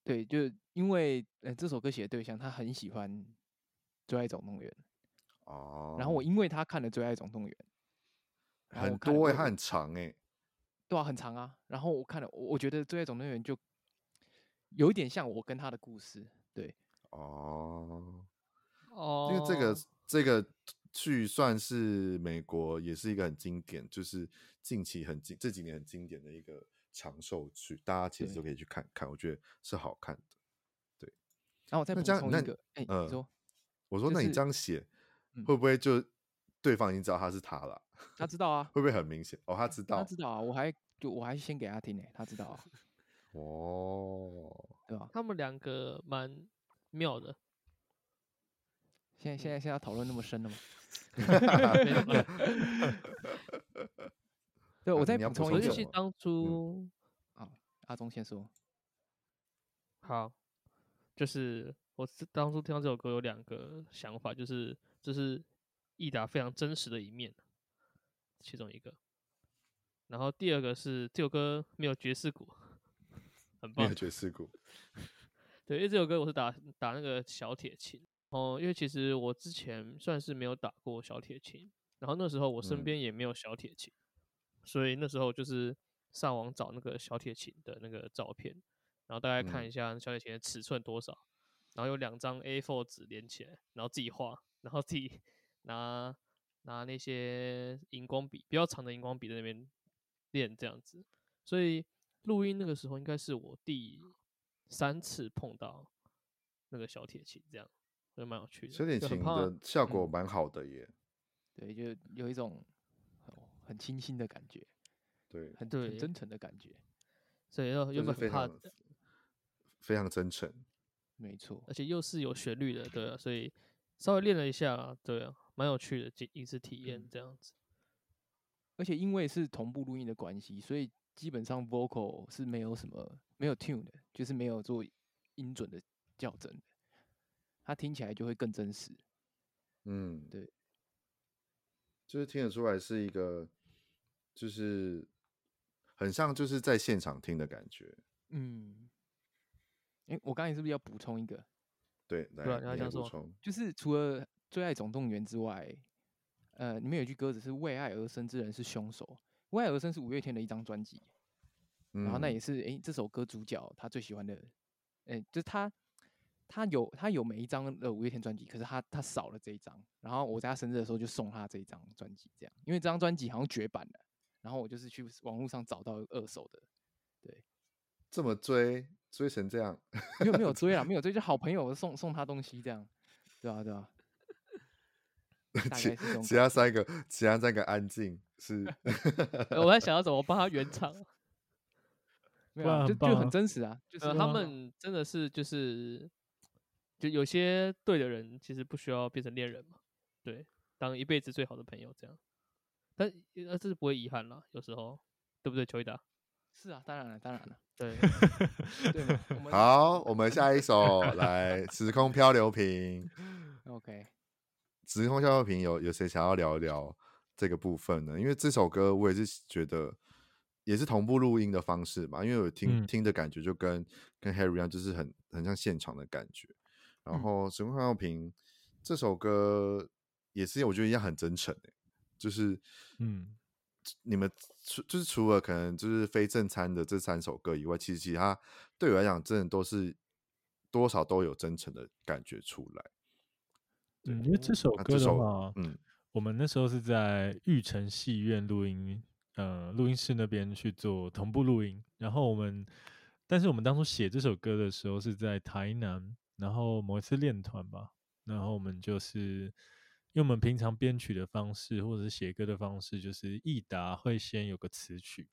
对，就因为呃、欸、这首歌写的对象他很喜欢《最爱总动员》哦，然后我因为他看了《最爱总动员》，很多哎、欸，他很长哎、欸，对啊，很长啊。然后我看了，我觉得《最爱总动员》就有一点像我跟他的故事，对，哦哦，因为这个这个。剧算是美国也是一个很经典，就是近期很经这几年很经典的一个长寿剧，大家其实都可以去看看，我觉得是好看的。对，然后我再补充一个，哎，呃、你说，我说那你这样写，会不会就对方已经知道他是他了？他知道啊，会不会很明显？哦，他知道，他知道啊，我还就我还先给他听呢，他知道啊。哦，对吧？他们两个蛮妙的。现在现在现在要讨论那么深了吗？对，我再补充一句，当初啊，阿忠先说。好，就是我当初听到这首歌有两个想法，就是这是益达非常真实的一面，其中一个。然后第二个是这首歌没有爵士鼓，很棒。没有爵士鼓。对，因为这首歌我是打打那个小铁琴。哦，因为其实我之前算是没有打过小铁琴，然后那时候我身边也没有小铁琴，嗯，所以那时候就是上网找那个小铁琴的那个照片，然后大概看一下小铁琴的尺寸多少，然后有两张 A4 纸连起来，然后自己画，然后自己 拿拿那些荧光笔，比较长的荧光笔在那边练这样子，所以录音那个时候应该是我第三次碰到那个小铁琴这样。就蛮有趣的，小铁琴的效果蛮好的耶。对，就有一种很清新的感觉，对，很很真诚的感觉。所以又又很怕，非常真诚，没错。而且又是有旋律的，对啊，所以稍微练了一下，对啊，蛮有趣的，一次体验这样子。而且因为是同步录音的关系，所以基本上 vocal 是没有什么没有 tune 的，就是没有做音准的校正的。它听起来就会更真实，嗯，对，就是听得出来是一个就是很像就是在现场听的感觉。嗯，哎、欸，我刚才是不是要补充一个？对，来，你要补充，就是除了《最爱总动员》之外，呃，里面有句歌词是“为爱而生之人是凶手”，“为爱而生”是五月天的一张专辑，然后那也是哎、欸、这首歌主角他最喜欢的，哎、欸，就是他他有他有每一张的五月天专辑，可是他他少了这一张，然后我在他生日的时候就送他这一张专辑，这样，因为这张专辑好像绝版了，然后我就是去网络上找到二手的，对，这么追。追成这样，没有没有追啊，没有追，就好朋友送送他东西这样，对啊对啊。其其他三个，其他三个安静是。我在想要怎么帮他圆场，没有、啊，就就很真实啊，就是、呃、他们真的是就是，就有些对的人其实不需要变成恋人嘛，对，当一辈子最好的朋友这样，但呃这是不会遗憾啦，有时候，对不对，邱一达？是啊，当然了，当然了。对，对 好，我们下一首来《时空漂流瓶》。OK，《时空漂流瓶》有有谁想要聊一聊这个部分呢？因为这首歌我也是觉得也是同步录音的方式嘛，因为我听、嗯、听的感觉就跟跟 Harry 一样，就是很很像现场的感觉。然后《时空漂流瓶》这首歌也是我觉得一样很真诚、欸、就是嗯。你们除就是除了可能就是非正餐的这三首歌以外，其实其他对我来讲，真的都是多少都有真诚的感觉出来。嗯，因为这首歌的话，嗯，我们那时候是在玉成戏院录音，呃，录音室那边去做同步录音。然后我们，但是我们当初写这首歌的时候是在台南，然后某一次练团吧，然后我们就是。因为我们平常编曲的方式，或者是写歌的方式，就是益达会先有个词曲，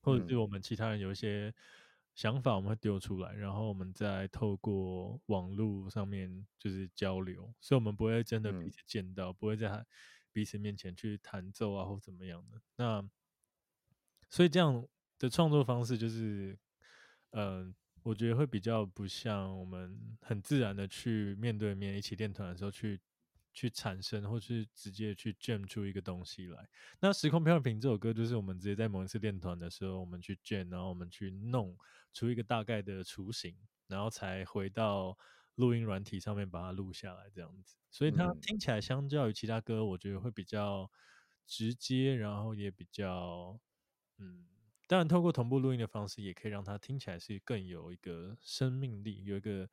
或者是我们其他人有一些想法，我们会丢出来，然后我们再透过网络上面就是交流，所以我们不会真的彼此见到，不会在彼此面前去弹奏啊或怎么样的。那所以这样的创作方式，就是嗯、呃，我觉得会比较不像我们很自然的去面对面一起练团的时候去。去产生，或是直接去 jam 出一个东西来。那《时空漂流瓶》这首歌，就是我们直接在某一次练团的时候，我们去 jam，然后我们去弄出一个大概的雏形，然后才回到录音软体上面把它录下来，这样子。所以它听起来相较于其他歌，我觉得会比较直接，然后也比较，嗯，当然透过同步录音的方式，也可以让它听起来是更有一个生命力，有一个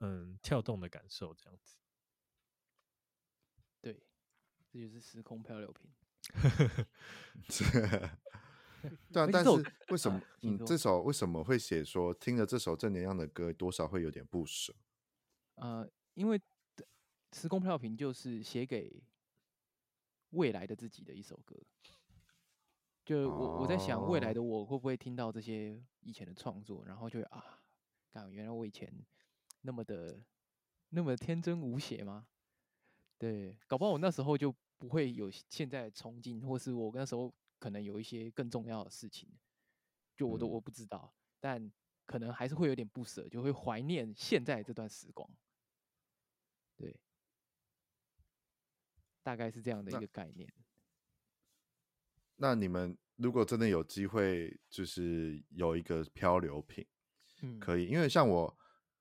嗯跳动的感受，这样子。对这就是时空漂流瓶。对啊，但是为什么？嗯，这首为什么会写说听了这首正能量的歌，多少会有点不舍？呃，因为时空漂流瓶就是写给未来的自己的一首歌。就我我在想，未来的我会不会听到这些以前的创作，然后就啊，干，原来我以前那么的那么天真无邪吗？对，搞不好我那时候就。不会有现在的冲劲，或是我那时候可能有一些更重要的事情，就我都我不知道，嗯、但可能还是会有点不舍，就会怀念现在这段时光。对，大概是这样的一个概念。那，你们如果真的有机会，就是有一个漂流瓶，嗯，可以，因为像我，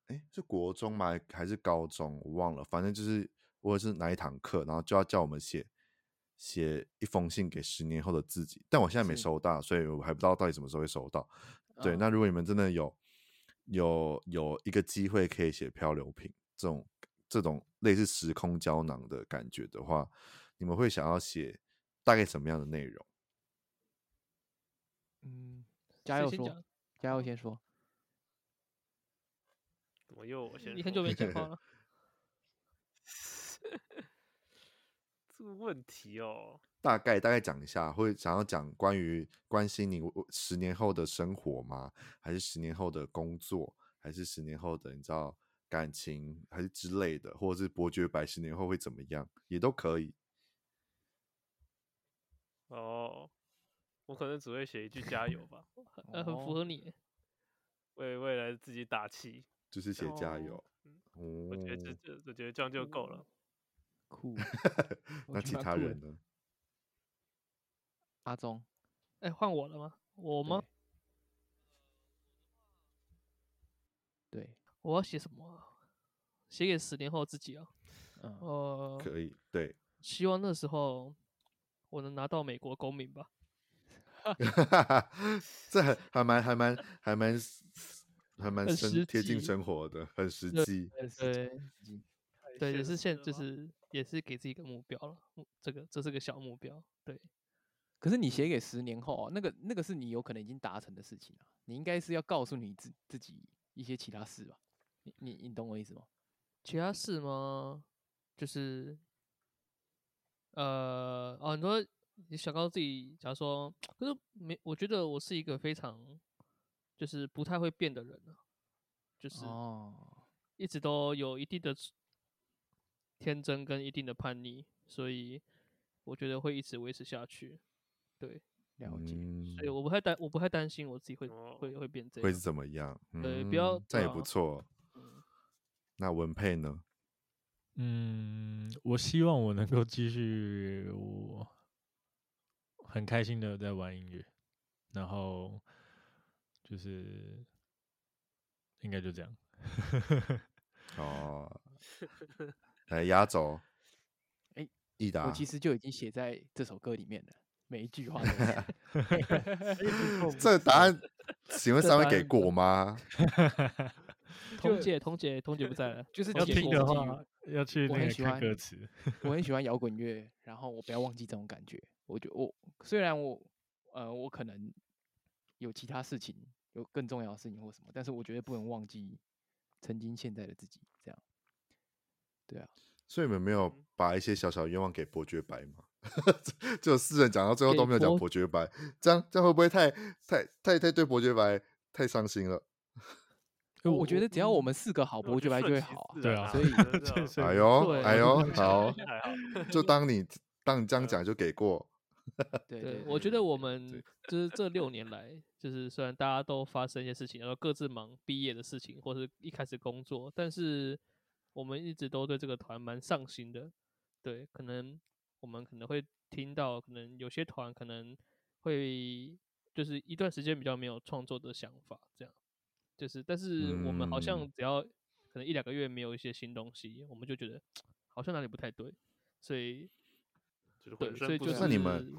哎，是国中吗？还是高中？我忘了，反正就是。或者是哪一堂课，然后就要叫我们写写一封信给十年后的自己，但我现在没收到，所以我还不知道到底什么时候会收到。对，哦、那如果你们真的有有有一个机会可以写漂流瓶这种这种类似时空胶囊的感觉的话，你们会想要写大概什么样的内容？嗯，加油说，加油先说。我又我先，你很久没讲话了。这个问题哦，大概大概讲一下，会想要讲关于关心你十年后的生活吗？还是十年后的工作？还是十年后的你知道感情？还是之类的？或者是伯爵白十年后会怎么样？也都可以。哦，我可能只会写一句加油吧，很符合你，为未来自己打气，就是写加油。嗯，我觉得这这，我觉得这样就够了。酷，那其他人呢？阿忠，哎，换我了吗？我吗？对，对我要写什么？写给十年后自己啊。嗯，呃，可以，对。希望那时候我能拿到美国公民吧。这还还蛮还蛮还蛮还蛮生贴近生活的，很实际。对对，也是现就是也是给自己一个目标了。这个这是个小目标，对。可是你写给十年后啊，那个那个是你有可能已经达成的事情啊。你应该是要告诉你自自己一些其他事吧？你你你懂我意思吗？其他事吗？就是。呃哦，你说你想到自己，假如说，可是没，我觉得我是一个非常，就是不太会变的人啊，就是一直都有一定的天真跟一定的叛逆，所以我觉得会一直维持下去。对，了解。所以我不太担，我不太担心我自己会会会变这样。会是怎么样？对，不要这也不错。那文佩呢？嗯，我希望我能够继续，我很开心的在玩音乐，然后就是应该就这样。哦，来压轴，哎、欸，奕达，我其实就已经写在这首歌里面了，每一句话都 这个答案，请问三位给过吗？彤姐，彤姐，彤姐不在了，就是要听的话，要去那个看歌词。我很喜欢摇滚乐，然后我不要忘记这种感觉。我觉得我虽然我呃我可能有其他事情，有更重要的事情或什么，但是我觉得不能忘记曾经现在的自己。这样，对啊。所以你们没有把一些小小的愿望给伯爵白吗？就四人讲到最后都没有讲伯爵白，这样这样会不会太太太太对伯爵白太伤心了？我觉得只要我们四个好，伯爵白就会好啊。对啊，所以，哎呦，哎呦，好，就当你当你这样讲就给过。对对，我觉得我们就是这六年来，就是虽然大家都发生一些事情，然后各自忙毕业的事情，或是一开始工作，但是我们一直都对这个团蛮上心的。对，可能我们可能会听到，可能有些团可能会就是一段时间比较没有创作的想法，这样。就是，但是我们好像只要可能一两个月没有一些新东西，嗯、我们就觉得 好像哪里不太对，所以，对，所以就是那你们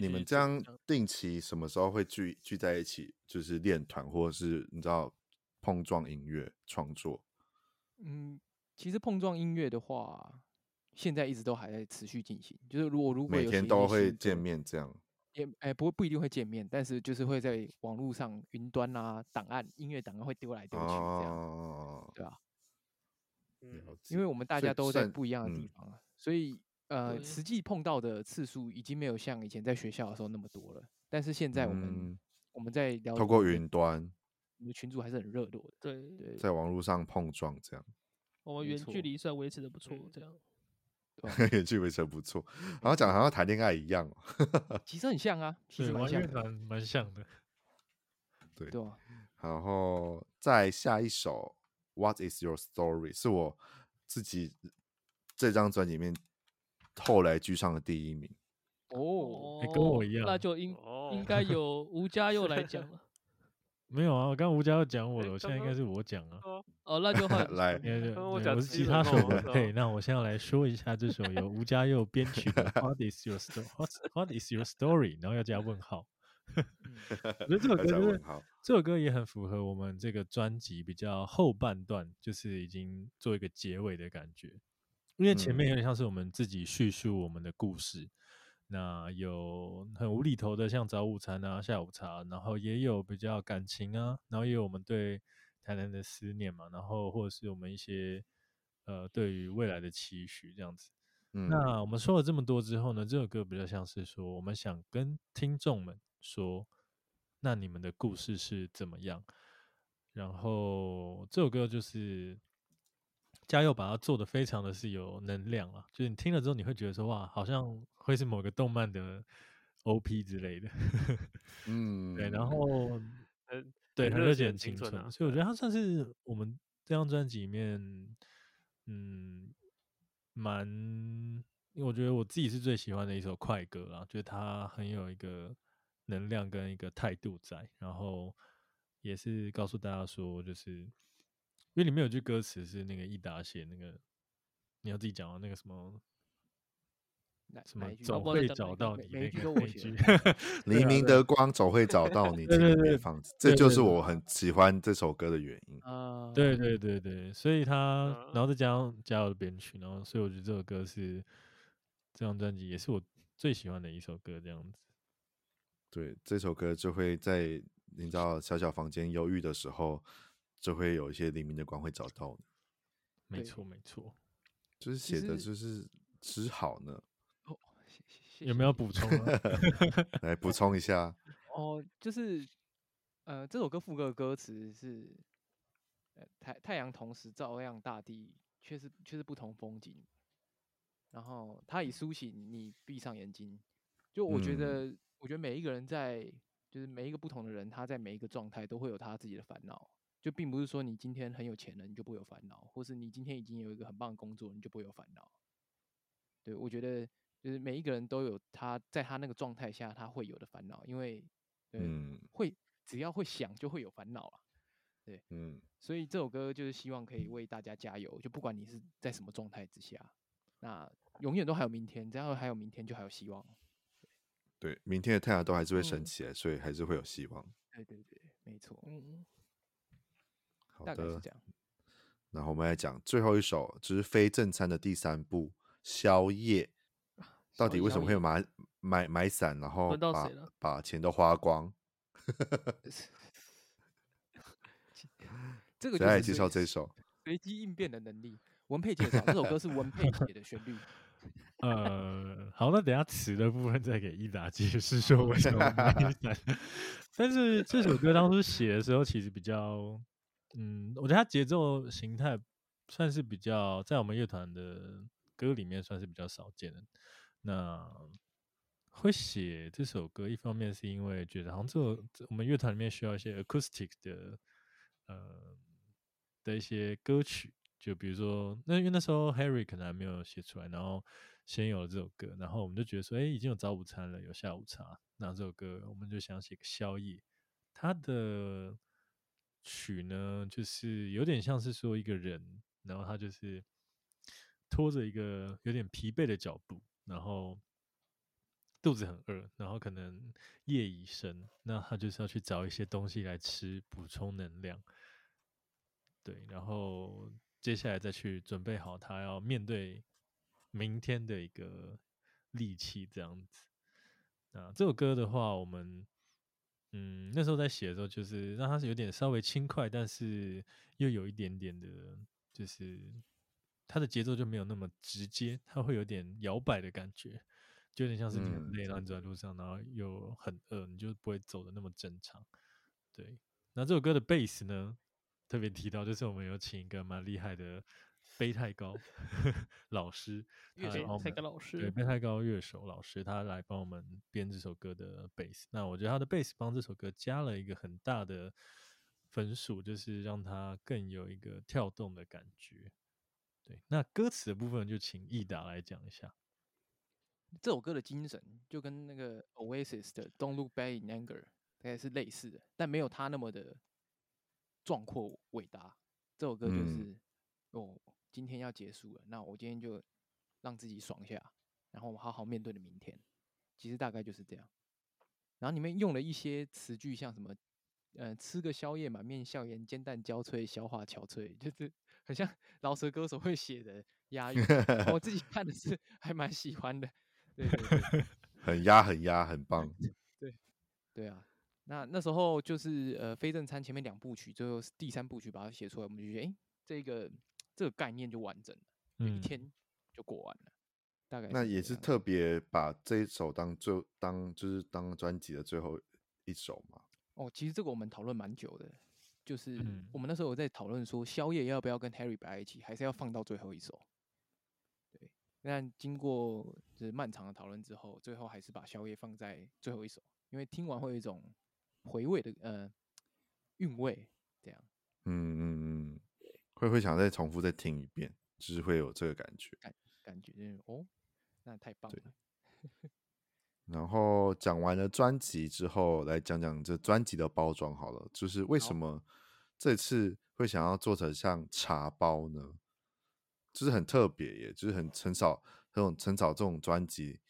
你们这样定期什么时候会聚聚在一起，就是练团或者是你知道碰撞音乐创作？嗯，其实碰撞音乐的话，现在一直都还在持续进行，就是如果如果每天都会见面这样。也哎、欸，不不一定会见面，但是就是会在网络上云端啊，档案音乐档案会丢来丢去这样，哦、对吧、啊？嗯，因为我们大家都在不一样的地方啊，所以，所以呃，实际碰到的次数已经没有像以前在学校的时候那么多了。但是现在我们、嗯、我们在聊透过云端，我们群组还是很热络的。对对，在网络上碰撞这样，我们远距离算维持的不错，这样。远距维持不错，然后讲好像谈恋爱一样，其实很像啊，其实蛮像，蛮像的。对，对啊，然后再下一首《What Is Your Story》是我自己这张专辑里面后来居上了第一名。哦，跟我一样，那就应应该 由吴家佑来讲了。没有啊，我刚刚吴家佑讲我了，我现在应该是我讲啊。哦，那就换 来，我是吉他手的。对，那我现在来说一下这首由吴家佑编曲的《What Is Your Story》，What Is Your Story，然后要加问号。我觉得这首歌就是这首歌也很符合我们这个专辑比较后半段，就是已经做一个结尾的感觉，因为前面有点像是我们自己叙述我们的故事。那有很无厘头的，像早午餐啊、下午茶，然后也有比较感情啊，然后也有我们对台南的思念嘛，然后或者是我们一些呃对于未来的期许这样子。嗯，那我们说了这么多之后呢，这首歌比较像是说，我们想跟听众们说，那你们的故事是怎么样？然后这首歌就是。嘉佑把它做的非常的是有能量啊，就是你听了之后你会觉得说哇，好像会是某个动漫的 OP 之类的，嗯，对，然后呃，对，很热血很青春，所以我觉得它算是我们这张专辑里面，嗯，蛮，因为我觉得我自己是最喜欢的一首快歌啊，就是它很有一个能量跟一个态度在，然后也是告诉大家说，就是因为里面有句歌词是那个益达写那个，你要自己讲啊，那个什么。什么总 会找到你那个那句，黎明的光总会找到你。对对对，这就是我很喜欢这首歌的原因。啊，对对对对，所以他然后再加上加入编曲，然后所以我觉得这首歌是这张专辑也是我最喜欢的一首歌，这样子。对，这首歌就会在你知道小小房间忧郁的时候，就会有一些黎明的光会找到你。没错没错，就是写的就是只好呢。哦，谢谢有没有补充啊？来补充一下。哦，就是，呃，这首歌副歌的歌词是，呃、太太阳同时照亮大地，却是却是不同风景。然后他已苏醒，你闭上眼睛。就我觉得，嗯、我觉得每一个人在，就是每一个不同的人，他在每一个状态都会有他自己的烦恼。就并不是说你今天很有钱了，你就不会有烦恼，或是你今天已经有一个很棒的工作，你就不会有烦恼。对，我觉得。就是每一个人都有他在他那个状态下他会有的烦恼，因为，嗯，会只要会想就会有烦恼啊，对，嗯，所以这首歌就是希望可以为大家加油，就不管你是在什么状态之下，那永远都还有明天，只要还有明天就还有希望。对，对，明天的太阳都还是会升起来，嗯，所以还是会有希望。对对对，没错，嗯，好的，大概是这样。然后我们来讲最后一首，就是非正餐的第三部《宵夜》。到底为什么会有买买买伞，然后把把钱都花光？这个谁来介绍这首？随机应变的能力。文佩介绍这首歌是文佩写的旋律。呃，好，那等下词的部分再给伊达解释说为什么买伞。但是这首歌当初写的时候，其实比较，嗯，我觉得它节奏形态算是比较在我们乐团的歌里面算是比较少见的。那会写这首歌，一方面是因为觉得好像这我们乐团里面需要一些 acoustic 的呃的一些歌曲，就比如说那因为那时候 Harry 可能还没有写出来，然后先有了这首歌，然后我们就觉得说，哎，已经有早午餐了，有下午茶，那这首歌我们就想写个宵夜。它的曲呢，就是有点像是说一个人，然后他就是拖着一个有点疲惫的脚步。然后肚子很饿，然后可能夜已深，那他就是要去找一些东西来吃，补充能量。对，然后接下来再去准备好他要面对明天的一个力气，这样子。那这首歌的话，我们嗯那时候在写的时候，就是让它是有点稍微轻快，但是又有一点点的，就是。它的节奏就没有那么直接，它会有点摇摆的感觉，就有点像是你很累，然后你走在路上，然后又很饿，你就不会走的那么正常。对，那这首歌的贝斯呢，特别提到，就是我们有请一个蛮厉害的贝太高 老师，乐手贝太高老师，对，贝太高乐手老师，他来帮我们编这首歌的贝斯。那我觉得他的贝斯帮这首歌加了一个很大的分数，就是让它更有一个跳动的感觉。对，那歌词的部分就请易达来讲一下。这首歌的精神就跟那个 Oasis 的 Don't Look Back in Anger 大概是类似的，但没有他那么的壮阔伟大。这首歌就是、嗯、哦，今天要结束了，那我今天就让自己爽一下，然后我好好面对的明天。其实大概就是这样。然后你们用了一些词句，像什么，呃，吃个宵夜，满面笑颜，煎蛋焦脆，消化憔悴，就是。很像 饶舌歌手会写的押韵，我自己看的是还蛮喜欢的，对对对，很压很压很棒，对对啊，那那时候就是呃非正餐前面两部曲，最后第三部曲把它写出来，我们就觉得哎、欸，这个这个概念就完整了，嗯、一天就过完了，大概那也是特别把这一首当最当就是当专辑的最后一首嘛。哦，其实这个我们讨论蛮久的。就是我们那时候有在讨论说，宵夜要不要跟 Harry 摆在一起，还是要放到最后一首？对，那经过就是漫长的讨论之后，最后还是把宵夜放在最后一首，因为听完会有一种回味的呃韵味，这样。嗯嗯嗯，会会想再重复再听一遍，就是会有这个感觉。感感觉就是哦，那太棒了。然后讲完了专辑之后，来讲讲这专辑的包装好了。就是为什么这次会想要做成像茶包呢？就是很特别耶，就是很很少这种很少这种专辑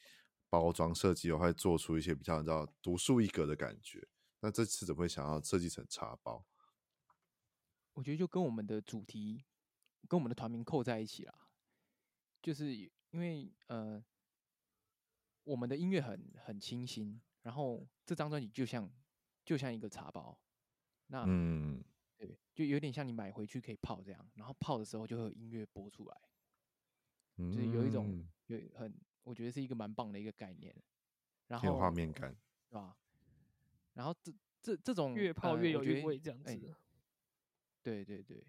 包装设计，会做出一些比较你知道独树一格的感觉。那这次怎么会想要设计成茶包？我觉得就跟我们的主题跟我们的团名扣在一起啦，就是因为呃。我们的音乐很很清新，然后这张专辑就像就像一个茶包，那嗯，对，就有点像你买回去可以泡这样，然后泡的时候就会有音乐播出来，嗯、就是有一种有很，我觉得是一个蛮棒的一个概念，然后有画面感，是吧？然后这这这种越泡越有韵味，这样子、欸，对对对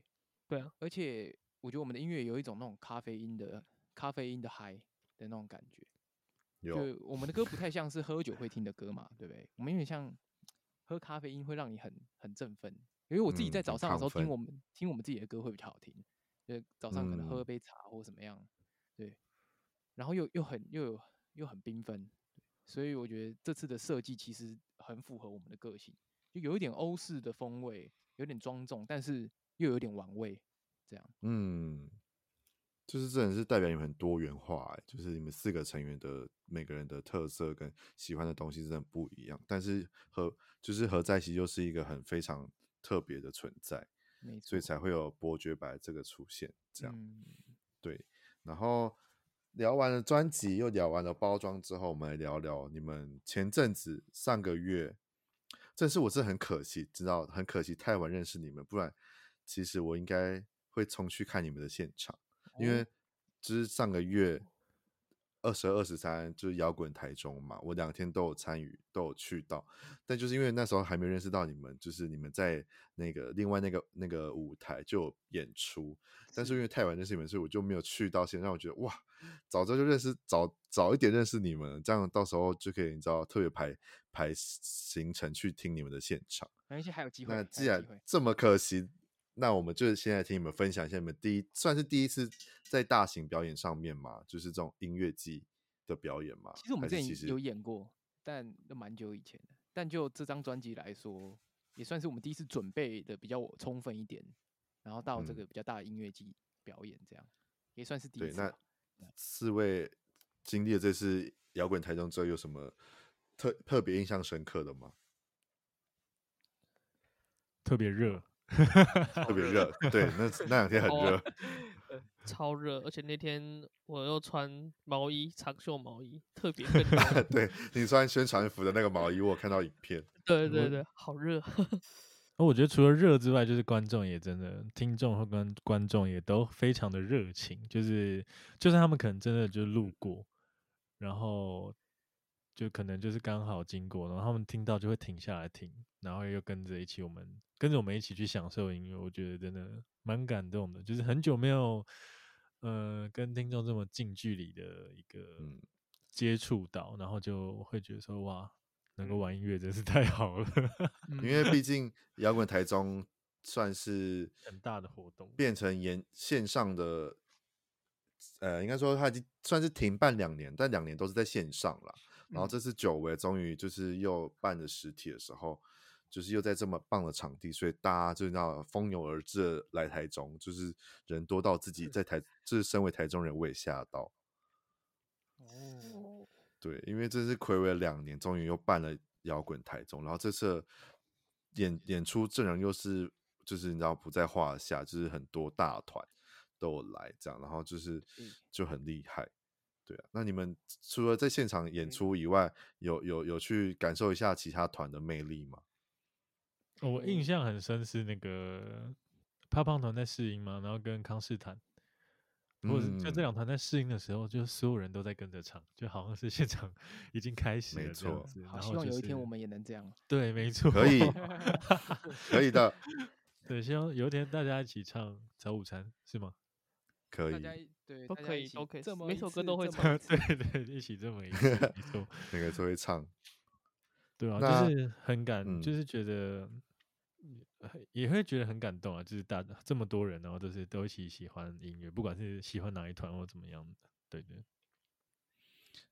对啊！而且我觉得我们的音乐有一种那种咖啡因的咖啡因的嗨的那种感觉。就我们的歌不太像是喝酒会听的歌嘛，对不对？我们有点像喝咖啡因会让你很很振奋，因为我自己在早上的时候听我们、嗯、听我们自己的歌会比较好听，就早上可能喝杯茶或怎么样，对，然后又又很又有又很缤纷，所以我觉得这次的设计其实很符合我们的个性，就有一点欧式的风味，有点庄重，但是又有点玩味，这样，嗯。就是真的是代表你们很多元化，欸，就是你们四个成员的每个人的特色跟喜欢的东西真的不一样，但是合就是合在一起又是一个很非常特别的存在，所以才会有伯爵白这个出现，这样，嗯、对。然后聊完了专辑，又聊完了包装之后，我们来聊聊你们前阵子上个月，这是我是很可惜，知道很可惜太晚认识你们，不然其实我应该会冲去看你们的现场。因为就是上个月二十二、二十三，就是摇滚台中嘛，我两天都有参与，都有去到。但就是因为那时候还没认识到你们，就是你们在那个另外那个那个舞台就有演出。但是因为太晚认识你们，所以我就没有去到现场。让我觉得哇，早知道就认识，早早一点认识你们，这样到时候就可以你知道特别排排行程去听你们的现场。而且还有机会。那既然这么可惜。那我们就现在听你们分享一下你们第一算是第一次在大型表演上面嘛，就是这种音乐季的表演嘛。其实我们之前有演过，但都蛮久以前的。但就这张专辑来说，也算是我们第一次准备的比较充分一点，然后到这个比较大的音乐季表演，这样、嗯、也算是第一次。对，那四位经历了这次摇滚台中之后，有什么特特别印象深刻的吗？特别热。特别热，对，那那两天很热，超热，而且那天我又穿毛衣，长袖毛衣，特别热 对，你穿宣传服的那个毛衣，我看到影片，对对对，好热。那我觉得除了热之外，就是观众也真的，听众和观观众也都非常的热情，就是就算他们可能真的就路过，然后就可能就是刚好经过，然后他们听到就会停下来听，然后又跟着一起我们。跟着我们一起去享受音乐，我觉得真的蛮感动的。就是很久没有，呃，跟听众这么近距离的一个接触到，然后就会觉得说，哇，能够玩音乐真是太好了。因为毕竟摇滚台中算是很大的活动，变成沿线上的，呃，应该说它已经算是停办两年，但两年都是在线上了。然后这次久违，终于就是又办了实体的时候。就是又在这么棒的场地，所以大家就那蜂拥而至来台中，就是人多到自己在台，就是身为台中人，我也吓到。哦，对，因为这是睽违两年，终于又办了摇滚台中，然后这次演演出阵容又是就是你知道不在话下，就是很多大团都有来这样，然后就是就很厉害。对啊，那你们除了在现场演出以外，有有有去感受一下其他团的魅力吗？我印象很深是那个胖胖团在试音嘛，然后跟康斯坦，或者就这两团在试音的时候，就所有人都在跟着唱，就好像是现场 已经开始了这样子。好，希望有一天我们也能这样。对，没错，可以，可以的。对，希望有一天大家一起唱早午餐，是吗？可以，对，都可以，都可以，每首歌都会唱。对对，一起这么一次，没错，每个都会唱。对啊，就是很感，就是觉得。也会觉得很感动啊！就是大这么多人，然后都是都一起喜欢音乐，不管是喜欢哪一团或怎么样的，对对。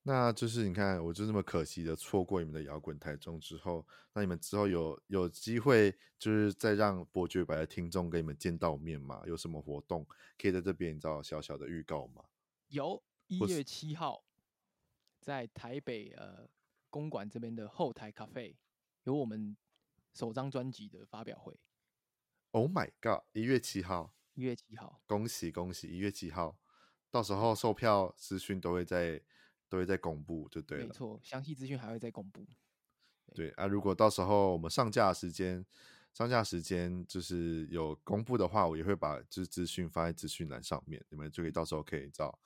那就是你看，我就这么可惜的错过你们的摇滚台中之后，那你们之后有有机会，就是再让伯爵白的听众跟你们见到面吗？有什么活动可以在这边你知道小小的预告吗？有，一月七号在台北呃公馆这边的后台咖啡有我们首张专辑的发表会。Oh my god！一月七号，一月七号，恭喜恭喜！一月七号，到时候售票资讯都会在。都会在公布，就对了。没错，详细资讯还会再公布。对，对啊，如果到时候我们上架时间，上架时间就是有公布的话，我也会把就是资讯发在资讯栏上面，你们就可以到时候可以找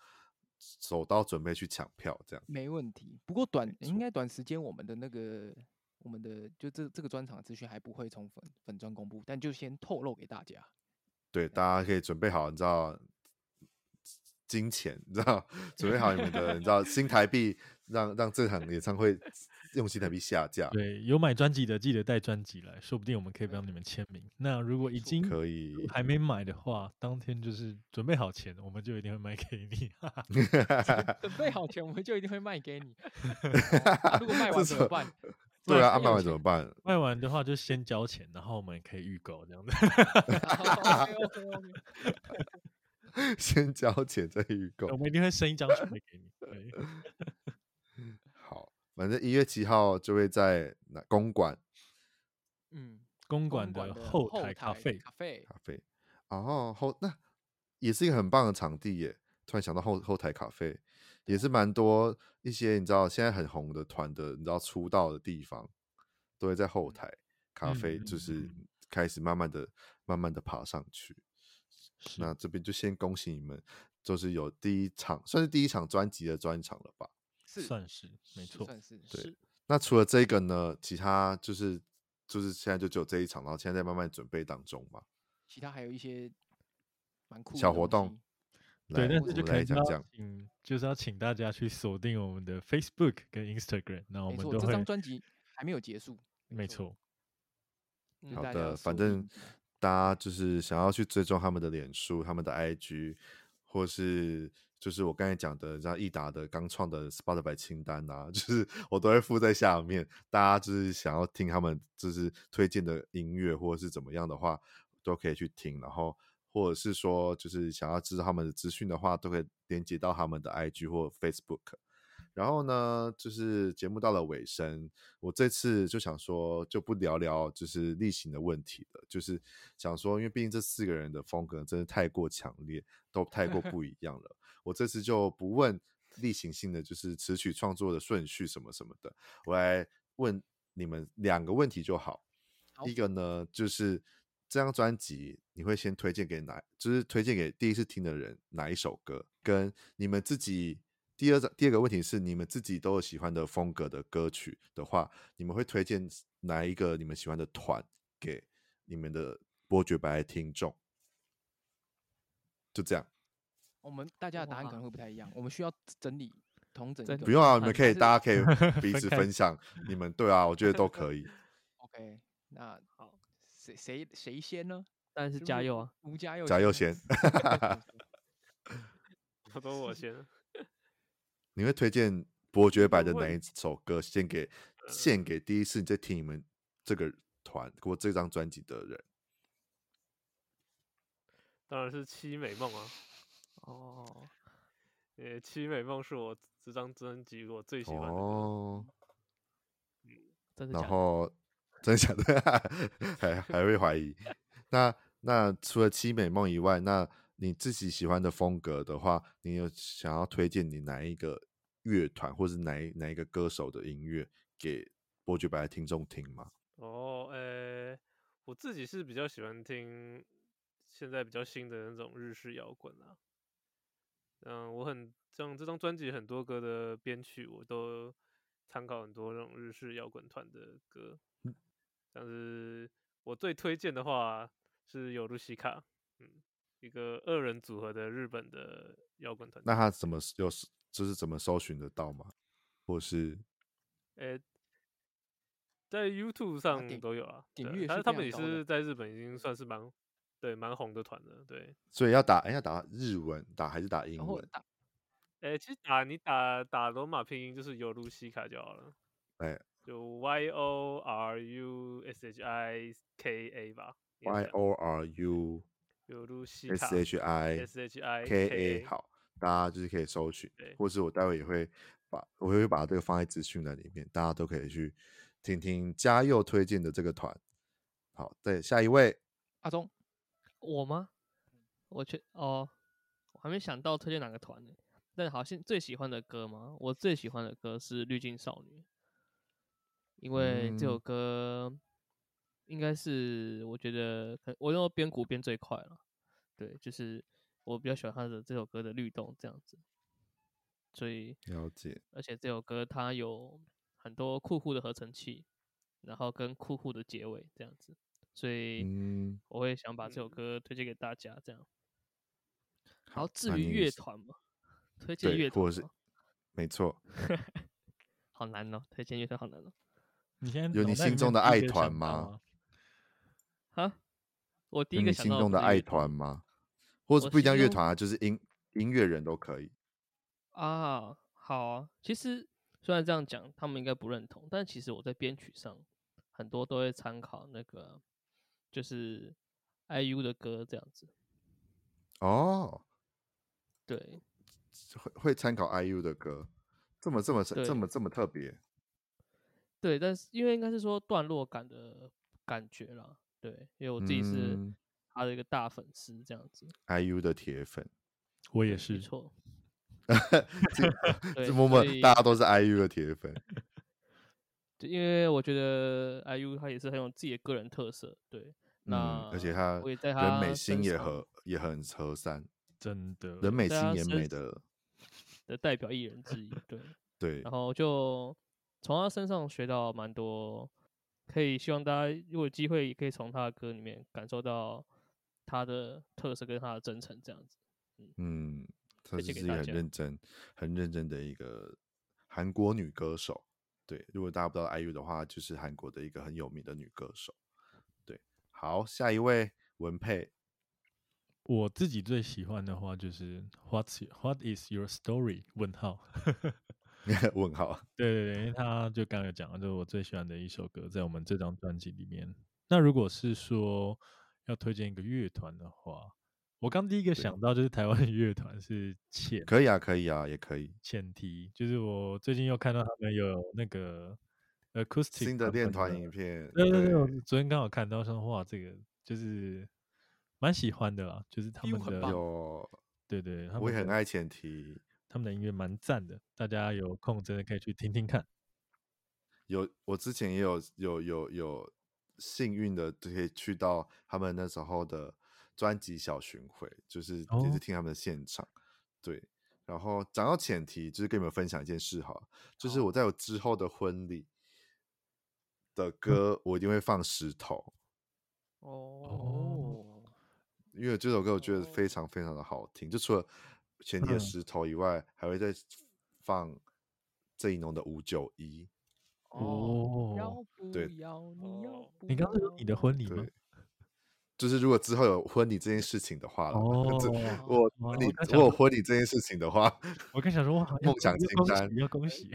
手刀准备去抢票，这样。没问题。不过短应该短时间，我们的那个我们的就这这个专场资讯还不会从粉粉专公布，但就先透露给大家。对，大家可以准备好，你知道。金钱，你知道，准备好你们的，你知道新台币，让让这场演唱会用新台币下架。对，有买专辑的记得带专辑来，说不定我们可以帮你们签名。那如果已经可以还没买的话，当天就是准备好钱，我们就一定会卖给你。准备好钱，我们就一定会卖给你。如果卖完怎么办？对啊，卖完怎么办？卖完的话就先交钱，然后我们可以预购这样子。先交钱再预购，我们一定会生一张出来给你。对，好，反正一月七号就会在那公馆，嗯，公馆的后台咖啡，咖啡，咖啡。哦，后那也是一个很棒的场地耶。突然想到后后台咖啡也是蛮多一些你知道现在很红的团的，你知道出道的地方都会在后台咖啡，就是开始慢慢的、慢慢的爬上去。那这边就先恭喜你们，就是有第一场，算是第一场专辑的专场了吧？是，算是没错，算是对。那除了这个呢？其他就是就是现在就只有这一场，然后现在在慢慢准备当中嘛。其他还有一些蛮酷的小活动，对，那这就可以讲讲。嗯，就是要请大家去锁定我们的 Facebook 跟 Instagram，那我们都会。这张专辑还没有结束，没错。好的，反正。大家就是想要去追踪他们的脸书、他们的 IG，或是就是我刚才讲的，像益达的刚创的 Spotify 清单啊，就是我都会附在下面。大家就是想要听他们就是推荐的音乐，或者是怎么样的话，都可以去听。然后或者是说，就是想要知道他们的资讯的话，都可以连接到他们的 IG 或 Facebook。然后呢，就是节目到了尾声，我这次就想说，就不聊聊就是例行的问题了，就是想说，因为毕竟这四个人的风格真的太过强烈，都太过 不一样了。我这次就不问例行性的，就是词曲创作的顺序什么什么的，我来问你们两个问题就好。好，一个呢，就是这张专辑你会先推荐给哪，就是推荐给第一次听的人哪一首歌，跟你们自己。第二个第二个问题是，你们自己都有喜欢的风格的歌曲的话，你们会推荐哪一个你们喜欢的团给你们的伯爵白听众？就这样。我们大家的答案可能会不太一样，我们需要整理同整。不用啊，你们可以，大家可以 彼此分享。你们对啊，我觉得都可以。OK，那好，谁谁谁先呢？当然是嘉佑啊，吴嘉佑，嘉佑先。我 都我先。你会推荐伯爵白的哪一首歌献给献给第一次在听你们这个团或这张专辑的人？当然是《七美梦》啊！哦，呃，《凄美梦》是我这张专辑我最喜欢的。哦，嗯，然后真的假的？还还会怀疑？那那除了《凄美梦》以外，那你自己喜欢的风格的话，你有想要推荐你哪一个？乐团或是哪哪一个歌手的音乐给伯爵白的听众听吗？哦，呃、欸，我自己是比较喜欢听现在比较新的那种日式摇滚啊。嗯，我很像这张专辑很多歌的编曲，我都参考很多那种日式摇滚团的歌。但是我最推荐的话是有露西卡，嗯，一个二人组合的日本的摇滚团。那他怎么又是？就是怎么搜寻得到吗？或是，呃、欸，在 YouTube 上都有啊。点阅，但是他们也是在日本已经算是蛮对蛮红的团了。对，所以要打，哎、欸，要打日文打还是打英文？哎、欸，其实打你打打罗马拼音就是有露西卡就好了。哎，就 Y O R U S H I K A 吧。Y O R U 尤露西 S H I S H I K A 好，大家就是可以搜寻，或是我待会也会把我会把这个放在资讯栏里面，大家都可以去听听嘉佑推荐的这个团。好，对，下一位阿忠，我吗？我去哦，我还没想到推荐哪个团呢。但好像最喜欢的歌吗？我最喜欢的歌是《滤镜少女》，因为这首歌应该是我觉得我用编鼓编最快了。对，就是我比较喜欢他的这首歌的律动这样子。所以了解，而且这首歌它有很多酷酷的合成器，然后跟酷酷的结尾这样子，所以我会想把这首歌推荐给大家这样。好，至于乐团嘛。推荐乐团是，没错，好难哦，推荐乐团好难哦。有你心中的爱团吗？啊，我第一个心中的爱团吗？或者不一定乐团啊，就是音音乐人都可以。啊，好啊。其实虽然这样讲，他们应该不认同，但其实我在编曲上很多都会参考那个，就是 IU 的歌这样子。哦，对。会会参考 IU 的歌，这么这么这么这么特别。对，但是因为应该是说段落感的感觉啦，对，因为我自己是他的一个大粉丝，这样子。嗯、IU 的铁粉，我也是。没错。这么么大家都是 IU 的铁粉。对，因为我觉得 IU 他也是很有自己的个人特色，对。那而且他人美心也和也很和善，真的，人美心也美的。的代表艺人之一，对 对，然后就从他身上学到蛮多，可以希望大家如果有机会也可以从他的歌里面感受到他的特色跟他的真诚，这样子。嗯，他是一个很认真、很认真的一个韩国女歌手。对，如果大家不知道 IU 的话，就是韩国的一个很有名的女歌手。对，好，下一位文佩。我自己最喜欢的话就是 What's What is your story？问号，问号。对对对，因为他就刚刚有讲了，就是我最喜欢的一首歌，在我们这张专辑里面。那如果是说要推荐一个乐团的话，我刚第一个想到就是台湾的乐团是浅，可以啊，可以啊，也可以。浅提就是我最近又看到他们有那个 acoustic 新的练团影片，对对对，我昨天刚好看到说哇，这个就是。蛮喜欢的啦，就是他们的有，对对，我也很爱前提，他们的音乐蛮赞的，大家有空真的可以去听听看。有，我之前也有有有有幸运的可以去到他们那时候的专辑小巡回，就是也是听他们的现场。哦、对，然后讲到前提，就是跟你们分享一件事哈，就是我在我之后的婚礼的歌，嗯、我一定会放石头。哦。因为这首歌我觉得非常非常的好听，就除了前提的石头以外，嗯、还会再放郑一农的五九一。哦，对，你刚刚说你的婚礼吗？就是如果之后有婚礼这件事情的话，哦，我婚礼如果婚礼这件事情的话，我更想说，梦想清单要恭喜，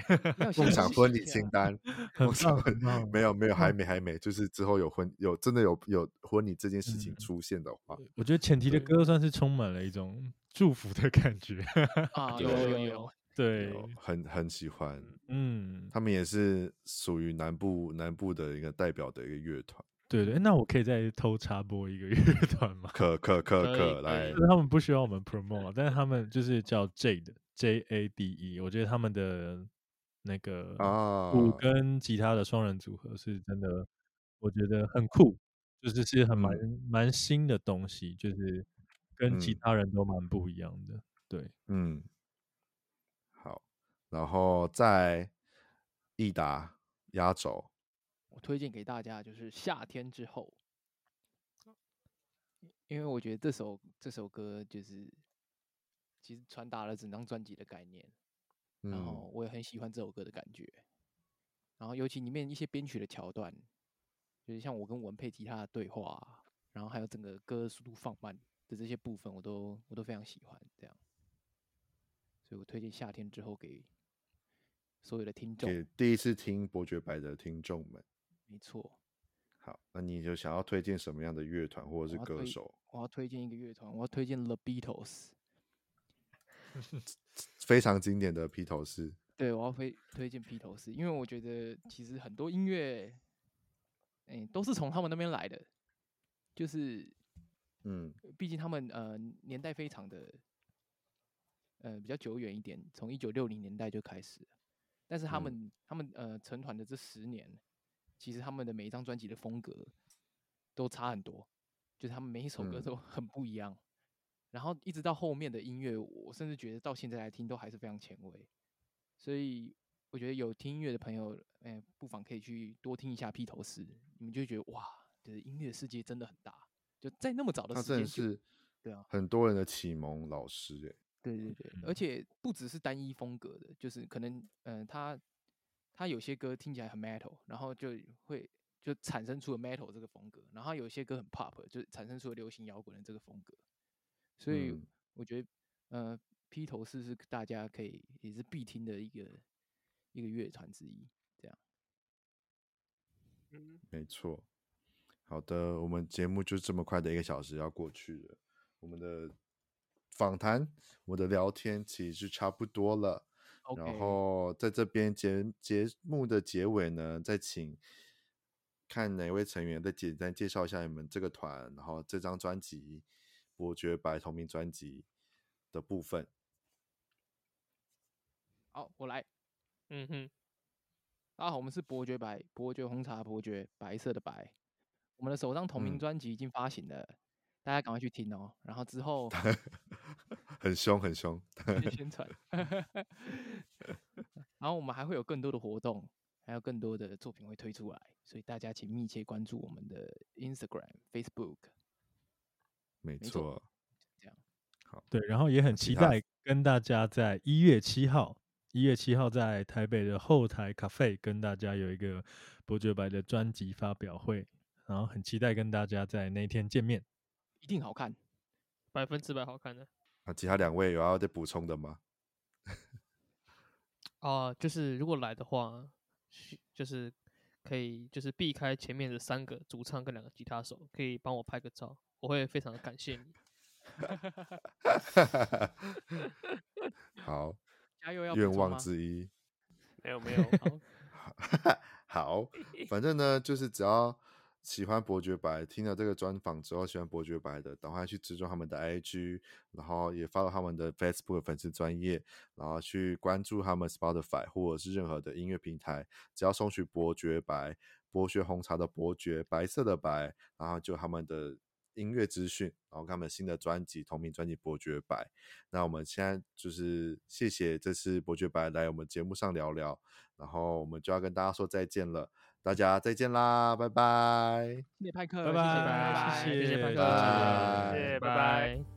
梦想婚礼清单，梦想婚没有没有还没还没，就是之后有婚有真的有有婚礼这件事情出现的话，我觉得前提的歌算是充满了一种祝福的感觉啊，有有有，对，很很喜欢，嗯，他们也是属于南部南部的一个代表的一个乐团。对对，那我可以再偷插播一个 乐团吗？可可可可来，他们不需要我们 promote，但是他们就是叫 Jade J A D E，我觉得他们的那个鼓跟吉他的双人组合是真的，我觉得很酷，就是是很蛮蛮新的东西，就是跟其他人都蛮不一样的。对，嗯，好，然后在益达压轴。我推荐给大家就是夏天之后，因为我觉得这首这首歌就是其实传达了整张专辑的概念，然后。我也很喜欢这首歌的感觉，然后尤其里面一些编曲的桥段，就是像我跟文佩吉他的对话，然后还有整个歌速度放慢的这些部分，我都我都非常喜欢这样，所以我推荐夏天之后给所有的听众，给第一次听伯爵白的听众们。没错。好，那你就想要推荐什么样的乐团或者是歌手？我要推荐一个乐团，我要推荐 The Beatles，非常经典的披头士。对，我要推推荐披头士，因为我觉得其实很多音乐，哎、欸，都是从他们那边来的，就是，嗯，毕竟他们呃年代非常的，呃比较久远一点，从一九六零年代就开始，但是他们、嗯、他们呃成团的这十年。其实他们的每一张专辑的风格都差很多，就是他们每一首歌都 很不一样。嗯、然后一直到后面的音乐，我甚至觉得到现在来听都还是非常前卫。所以我觉得有听音乐的朋友，哎，不妨可以去多听一下披头士，你们就会觉得哇，就是音乐世界真的很大。就在那么早的时间，是，对啊，很多人的启蒙老师哎，对对对，而且不只是单一风格的，就是可能嗯、呃、他。他有些歌听起来很 metal，然后就会就产生出了 metal 这个风格，然后有些歌很 pop，就产生出了流行摇滚的这个风格。所以我觉得，嗯、呃，披头士是大家可以也是必听的一个一个乐团之一。这样，嗯，没错。好的，我们节目就这么快的一个小时要过去了，我们的访谈，我们的聊天其实差不多了。Okay. 然后在这边节节目的结尾呢，再请看哪位成员再简单介绍一下你们这个团，然后这张专辑《伯爵白》同名专辑的部分。好，我来。嗯哼，大家好，我们是伯爵白，伯爵红茶，伯爵白色的白。我们的首张同名专辑已经发行了，嗯、大家赶快去听哦。然后之后。很凶，很凶。宣传 然后我们还会有更多的活动，还有更多的作品会推出来，所以大家请密切关注我们的 Instagram、Facebook。没错，这样。好，对，然后也很期待跟大家在一月七号，一月七号在台北的后台咖啡跟大家有一个伯爵白的专辑发表会，然后很期待跟大家在那一天见面，一定好看，百分之百好看的。那其他两位有要再补充的吗？啊、呃，就是如果来的话，就是可以就是避开前面的三个主唱跟两个吉他手，可以帮我拍个照，我会非常的感谢你。好，加油要！愿望之一。没有没有。好，反正呢，就是只要。喜欢伯爵白，听了这个专访之后，喜欢伯爵白的，赶快去追踪他们的 IG，然后也发到他们的 Facebook 粉丝专页，然后去关注他们 Spotify 或者是任何的音乐平台，只要搜取伯爵白，伯爵红茶的伯爵，白色的白，然后就他们的音乐资讯，然后他们新的专辑同名专辑《伯爵白》。那我们现在就是谢谢这次伯爵白来我们节目上聊聊，然后我们就要跟大家说再见了。大家再见啦，拜拜！谢谢派克，拜拜，谢谢，派克。拜拜。